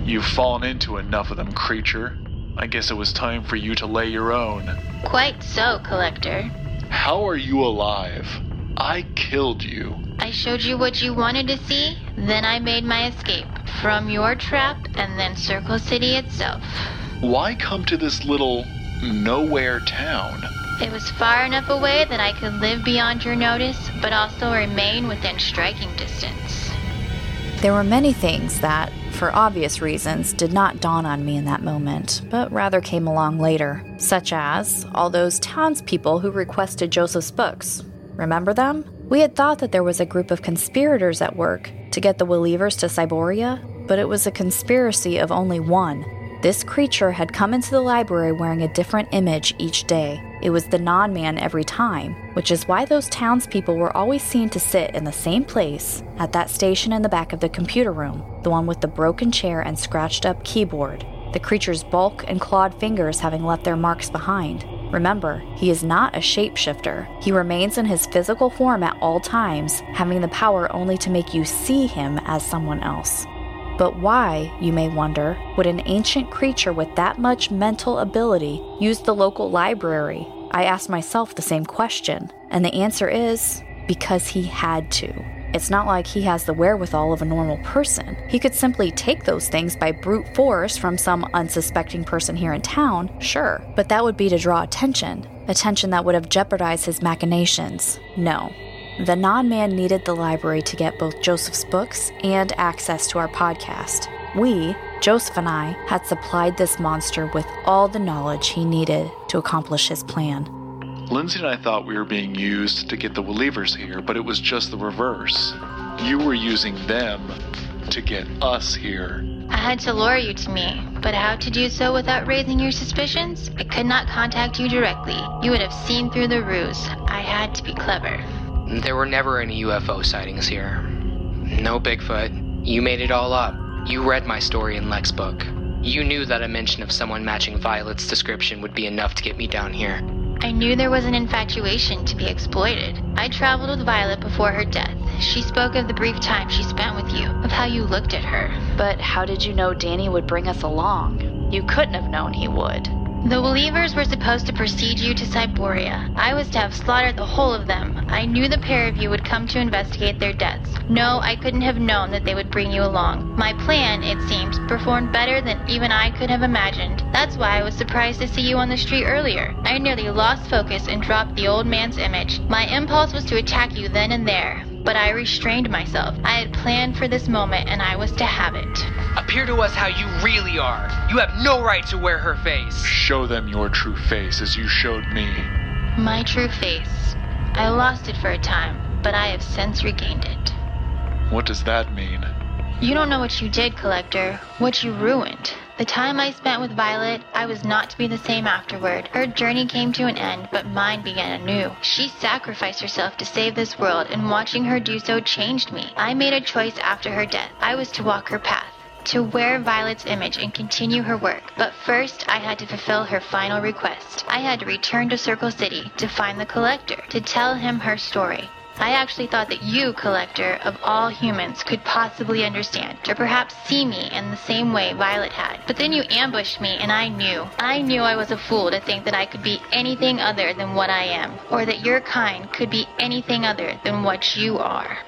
You've fallen into enough of them, creature. I guess it was time for you to lay your own. Quite so, Collector. How are you alive? I killed you. I showed you what you wanted to see, then I made my escape from your trap and then Circle City itself. Why come to this little nowhere town? It was far enough away that I could live beyond your notice, but also remain within striking distance. There were many things that, for obvious reasons, did not dawn on me in that moment, but rather came along later, such as all those townspeople who requested Joseph's books. Remember them? We had thought that there was a group of conspirators at work to get the Welievers to Cyboria, but it was a conspiracy of only one. This creature had come into the library wearing a different image each day. It was the non man every time, which is why those townspeople were always seen to sit in the same place at that station in the back of the computer room, the one with the broken chair and scratched up keyboard, the creature's bulk and clawed fingers having left their marks behind. Remember, he is not a shapeshifter. He remains in his physical form at all times, having the power only to make you see him as someone else. But why, you may wonder, would an ancient creature with that much mental ability use the local library? I asked myself the same question, and the answer is because he had to. It's not like he has the wherewithal of a normal person. He could simply take those things by brute force from some unsuspecting person here in town, sure, but that would be to draw attention, attention that would have jeopardized his machinations. No, the non man needed the library to get both Joseph's books and access to our podcast. We, Joseph and I, had supplied this monster with all the knowledge he needed to accomplish his plan. Lindsay and I thought we were being used to get the Welievers here, but it was just the reverse. You were using them to get us here. I had to lure you to me, but how to do so without raising your suspicions? I could not contact you directly. You would have seen through the ruse. I had to be clever. There were never any UFO sightings here. No Bigfoot. You made it all up. You read my story in Leck's book. You knew that a mention of someone matching Violet's description would be enough to get me down here. I knew there was an infatuation to be exploited. I traveled with Violet before her death. She spoke of the brief time she spent with you, of how you looked at her. But how did you know Danny would bring us along? You couldn't have known he would. The Welievers were supposed to precede you to Cyboria. I was to have slaughtered the whole of them. I knew the pair of you would come to investigate their deaths. No, I couldn't have known that they would bring you along. My plan, it seems, performed better than even I could have imagined. That's why I was surprised to see you on the street earlier. I nearly lost focus and dropped the old man's image. My impulse was to attack you then and there, but I restrained myself. I had planned for this moment and I was to have it. Appear to us how you really are. You have no right to wear her face. Show them your true face as you showed me. My true face. I lost it for a time, but I have since regained it. What does that mean? You don't know what you did, Collector, what you ruined. The time I spent with Violet, I was not to be the same afterward. Her journey came to an end, but mine began anew. She sacrificed herself to save this world, and watching her do so changed me. I made a choice after her death. I was to walk her path to wear Violet's image and continue her work. But first, I had to fulfill her final request. I had to return to Circle City to find the Collector, to tell him her story. I actually thought that you, Collector, of all humans, could possibly understand, or perhaps see me in the same way Violet had. But then you ambushed me, and I knew. I knew I was a fool to think that I could be anything other than what I am, or that your kind could be anything other than what you are.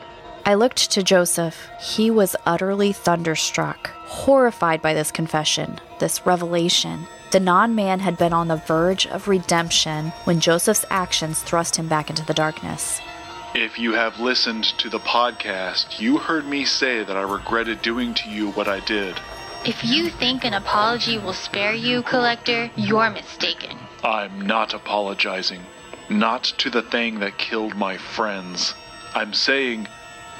I looked to Joseph. He was utterly thunderstruck, horrified by this confession, this revelation. The non man had been on the verge of redemption when Joseph's actions thrust him back into the darkness. If you have listened to the podcast, you heard me say that I regretted doing to you what I did. If you think an apology will spare you, Collector, you're mistaken. I'm not apologizing. Not to the thing that killed my friends. I'm saying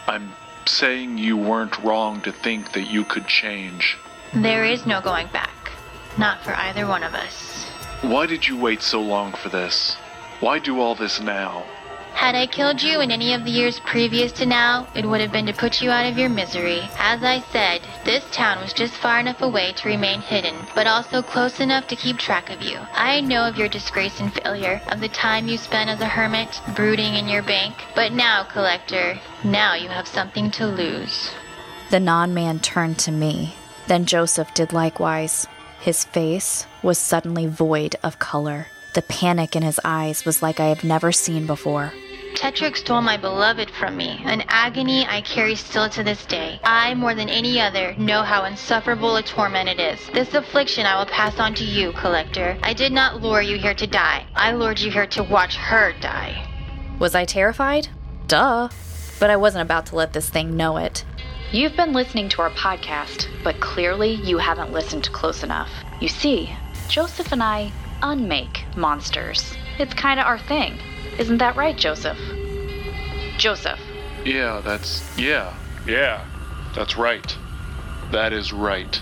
I'm saying you weren't wrong to think that you could change. There is no going back. Not for either one of us. Why did you wait so long for this? Why do all this now? Had I killed you in any of the years previous to now, it would have been to put you out of your misery. As I said, this town was just far enough away to remain hidden, but also close enough to keep track of you. I know of your disgrace and failure, of the time you spent as a hermit, brooding in your bank. But now, Collector, now you have something to lose. The non man turned to me. Then Joseph did likewise. His face was suddenly void of color. The panic in his eyes was like I have never seen before. Tetrick stole my beloved from me, an agony I carry still to this day. I, more than any other, know how insufferable a torment it is. This affliction I will pass on to you, Collector. I did not lure you here to die. I lured you here to watch her die. Was I terrified? Duh. But I wasn't about to let this thing know it. You've been listening to our podcast, but clearly you haven't listened close enough. You see, Joseph and I unmake monsters. It's kind of our thing. Isn't that right, Joseph? Joseph. Yeah, that's. Yeah, yeah. That's right. That is right.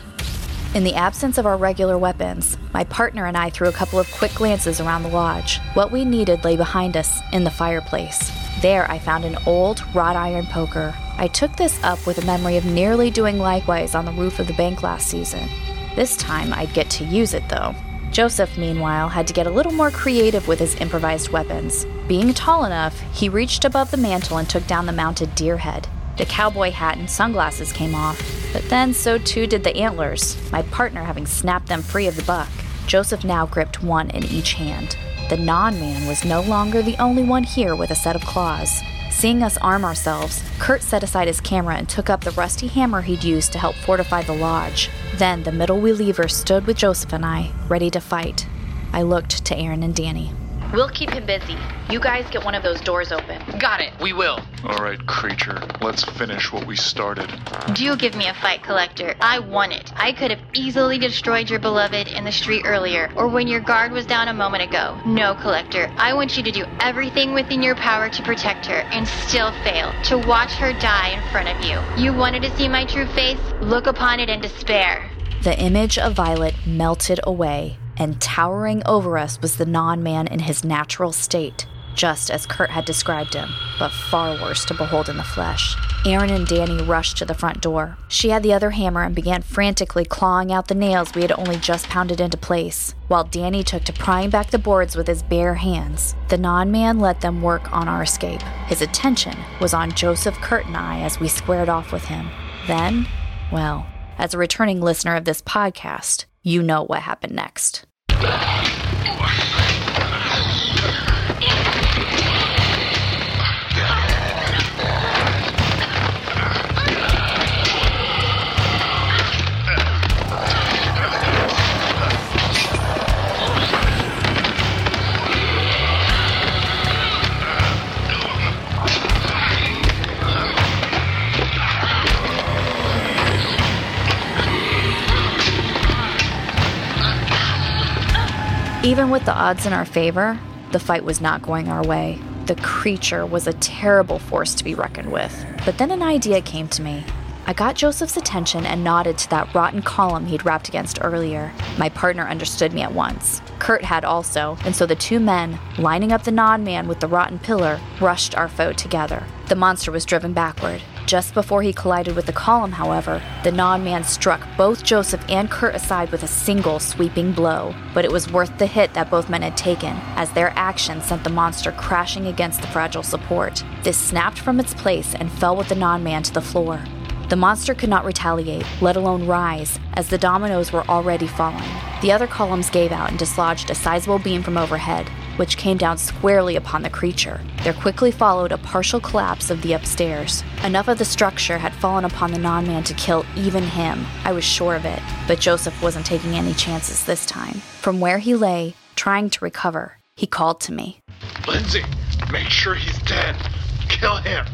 In the absence of our regular weapons, my partner and I threw a couple of quick glances around the lodge. What we needed lay behind us in the fireplace. There, I found an old wrought iron poker. I took this up with a memory of nearly doing likewise on the roof of the bank last season. This time, I'd get to use it though. Joseph, meanwhile, had to get a little more creative with his improvised weapons. Being tall enough, he reached above the mantle and took down the mounted deer head. The cowboy hat and sunglasses came off, but then so too did the antlers, my partner having snapped them free of the buck. Joseph now gripped one in each hand. The non man was no longer the only one here with a set of claws. Seeing us arm ourselves, Curt set aside his camera and took up the rusty hammer he'd used to help fortify the lodge. Then the middle Weliever stood with Joseph and I, ready to fight. I looked to Erin and Danny. We'll keep him busy. You guys get one of those doors open. Got it. We will. All right, creature. Let's finish what we started. Do give me a fight, Collector. I won it. I could have easily destroyed your beloved in the street earlier, or when your guard was down a moment ago. No, Collector. I want you to do everything within your power to protect her, and still fail. To watch her die in front of you. You wanted to see my true face? Look upon it in despair. The image of Violet melted away, and towering over us was the non man in his natural state, just as Curt had described him, but far worse to behold in the flesh. Erin and Danny rushed to the front door. She had the other hammer and began frantically clawing out the nails we had only just pounded into place, while Danny took to prying back the boards with his bare hands. The non man let them work on our escape. His attention was on Joseph, Curt, and I as we squared off with him. Then, well, as a returning listener of this podcast, You know what happened next. Even with the odds in our favor, the fight was not going our way. The creature was a terrible force to be reckoned with. But then an idea came to me. I got Joseph's attention and nodded to that rotten column he'd rapped against earlier. My partner understood me at once. Curt had also, and so the two men, lining up the non man with the rotten pillar, rushed our foe together. The monster was driven backward. Just before he collided with the column, however, the non man struck both Joseph and Curt aside with a single sweeping blow. But it was worth the hit that both men had taken, as their action sent the monster crashing against the fragile support. This snapped from its place and fell with the non man to the floor. The monster could not retaliate, let alone rise, as the dominoes were already falling. The other columns gave out and dislodged a sizable beam from overhead, which came down squarely upon the creature. There quickly followed a partial collapse of the upstairs. Enough of the structure had fallen upon the non man to kill even him. I was sure of it, but Joseph wasn't taking any chances this time. From where he lay, trying to recover, he called to me. Lindsay, make sure he's dead. Kill him.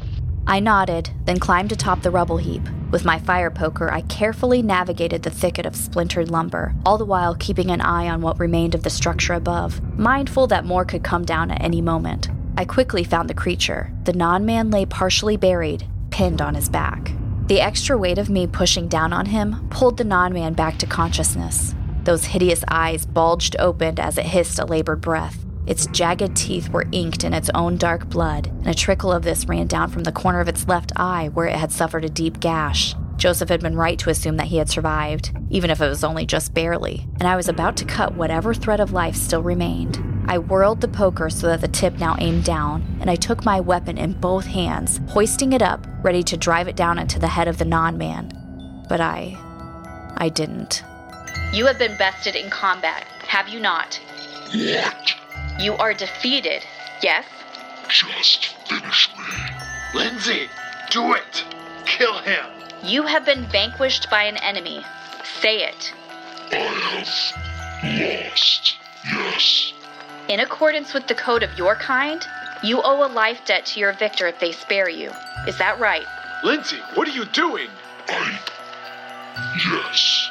I nodded, then climbed atop the rubble heap. With my fire poker, I carefully navigated the thicket of splintered lumber, all the while keeping an eye on what remained of the structure above, mindful that more could come down at any moment. I quickly found the creature. The non man lay partially buried, pinned on his back. The extra weight of me pushing down on him pulled the non man back to consciousness. Those hideous eyes bulged open as it hissed a labored breath. Its jagged teeth were inked in its own dark blood, and a trickle of this ran down from the corner of its left eye where it had suffered a deep gash. Joseph had been right to assume that he had survived, even if it was only just barely, and I was about to cut whatever thread of life still remained. I whirled the poker so that the tip now aimed down, and I took my weapon in both hands, hoisting it up, ready to drive it down into the head of the non man. But I. I didn't. You have been bested in combat, have you not? What? You are defeated, yes? Just finish me. Lindsay, do it. Kill him. You have been vanquished by an enemy. Say it. I have lost. Yes. In accordance with the code of your kind, you owe a life debt to your victor if they spare you. Is that right? Lindsay, what are you doing? I. Yes.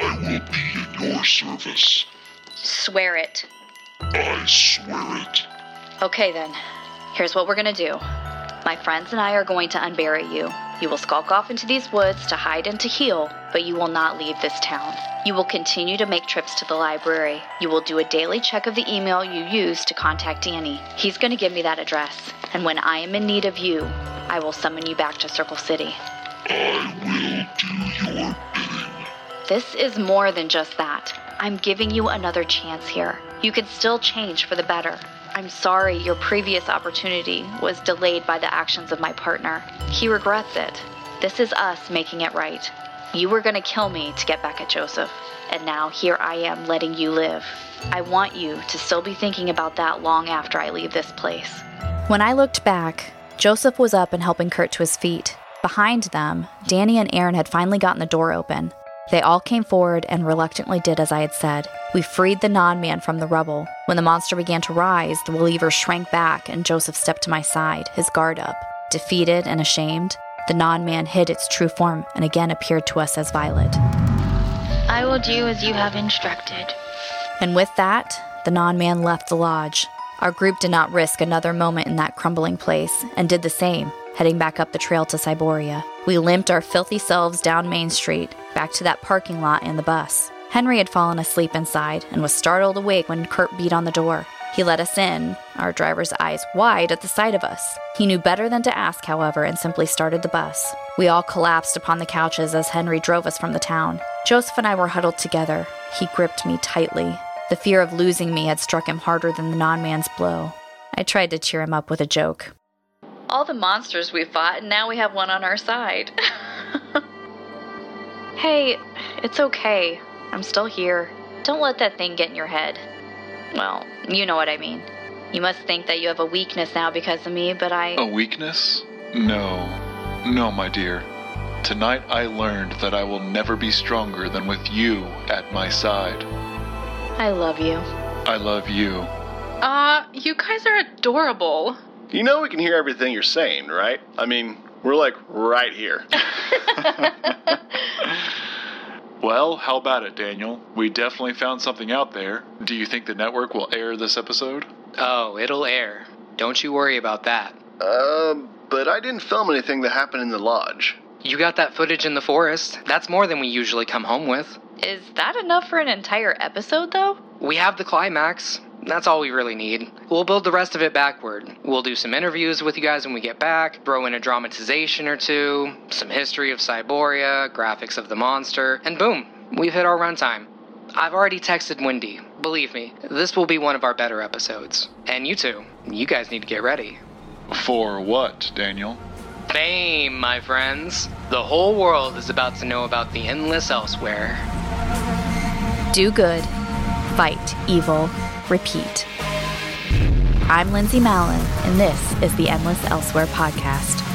I will be in your service. Swear it. I swear it. Okay then. Here's what we're gonna do. My friends and I are going to unbury you. You will skulk off into these woods to hide and to heal, but you will not leave this town. You will continue to make trips to the library. You will do a daily check of the email you used to contact Danny. He's going to give me that address, and when I am in need of you, I will summon you back to Circle City. I will do your bidding. This is more than just that. I'm giving you another chance here. You can still change for the better. I'm sorry your previous opportunity was delayed by the actions of my partner. He regrets it. This is us making it right. You were going to kill me to get back at Joseph, and now here I am letting you live. I want you to still be thinking about that long after I leave this place. When I looked back, Joseph was up and helping Curt to his feet. Behind them, Danny and Erin had finally gotten the door open. They all came forward and reluctantly did as I had said. We freed the non man from the rubble. When the monster began to rise, the Weliever shrank back and Joseph stepped to my side, his guard up. Defeated and ashamed, the non man hid its true form and again appeared to us as Violet. I will do as you have instructed. And with that, the non man left the lodge. Our group did not risk another moment in that crumbling place and did the same, heading back up the trail to Cyboria. We limped our filthy selves down Main Street, back to that parking lot and the bus. Henry had fallen asleep inside and was startled awake when Curt beat on the door. He let us in, our driver's eyes wide at the sight of us. He knew better than to ask, however, and simply started the bus. We all collapsed upon the couches as Henry drove us from the town. Joseph and I were huddled together. He gripped me tightly. The fear of losing me had struck him harder than the non man's blow. I tried to cheer him up with a joke. All the monsters we fought, and now we have one on our side. hey, it's okay. I'm still here. Don't let that thing get in your head. Well, you know what I mean. You must think that you have a weakness now because of me, but I. A weakness? No. No, my dear. Tonight I learned that I will never be stronger than with you at my side. I love you. I love you. Uh, you guys are adorable. You know we can hear everything you're saying, right? I mean, we're like right here. Well, how about it, Daniel? We definitely found something out there. Do you think the network will air this episode? Oh, it'll air. Don't you worry about that. Um, but I didn't film anything that happened in the lodge. You got that footage in the forest. That's more than we usually come home with. Is that enough for an entire episode, though? We have the climax. That's all we really need. We'll build the rest of it backward. We'll do some interviews with you guys when we get back, throw in a dramatization or two, some history of Cyboria, graphics of the monster, and boom, we've hit our runtime. I've already texted Wendy. Believe me, this will be one of our better episodes. And you two, you guys need to get ready. For what, Daniel? Fame, my friends. The whole world is about to know about the endless elsewhere. Do good, fight evil, repeat. I'm Lindsay Mallyn, and this is the Endless Elsewhere podcast.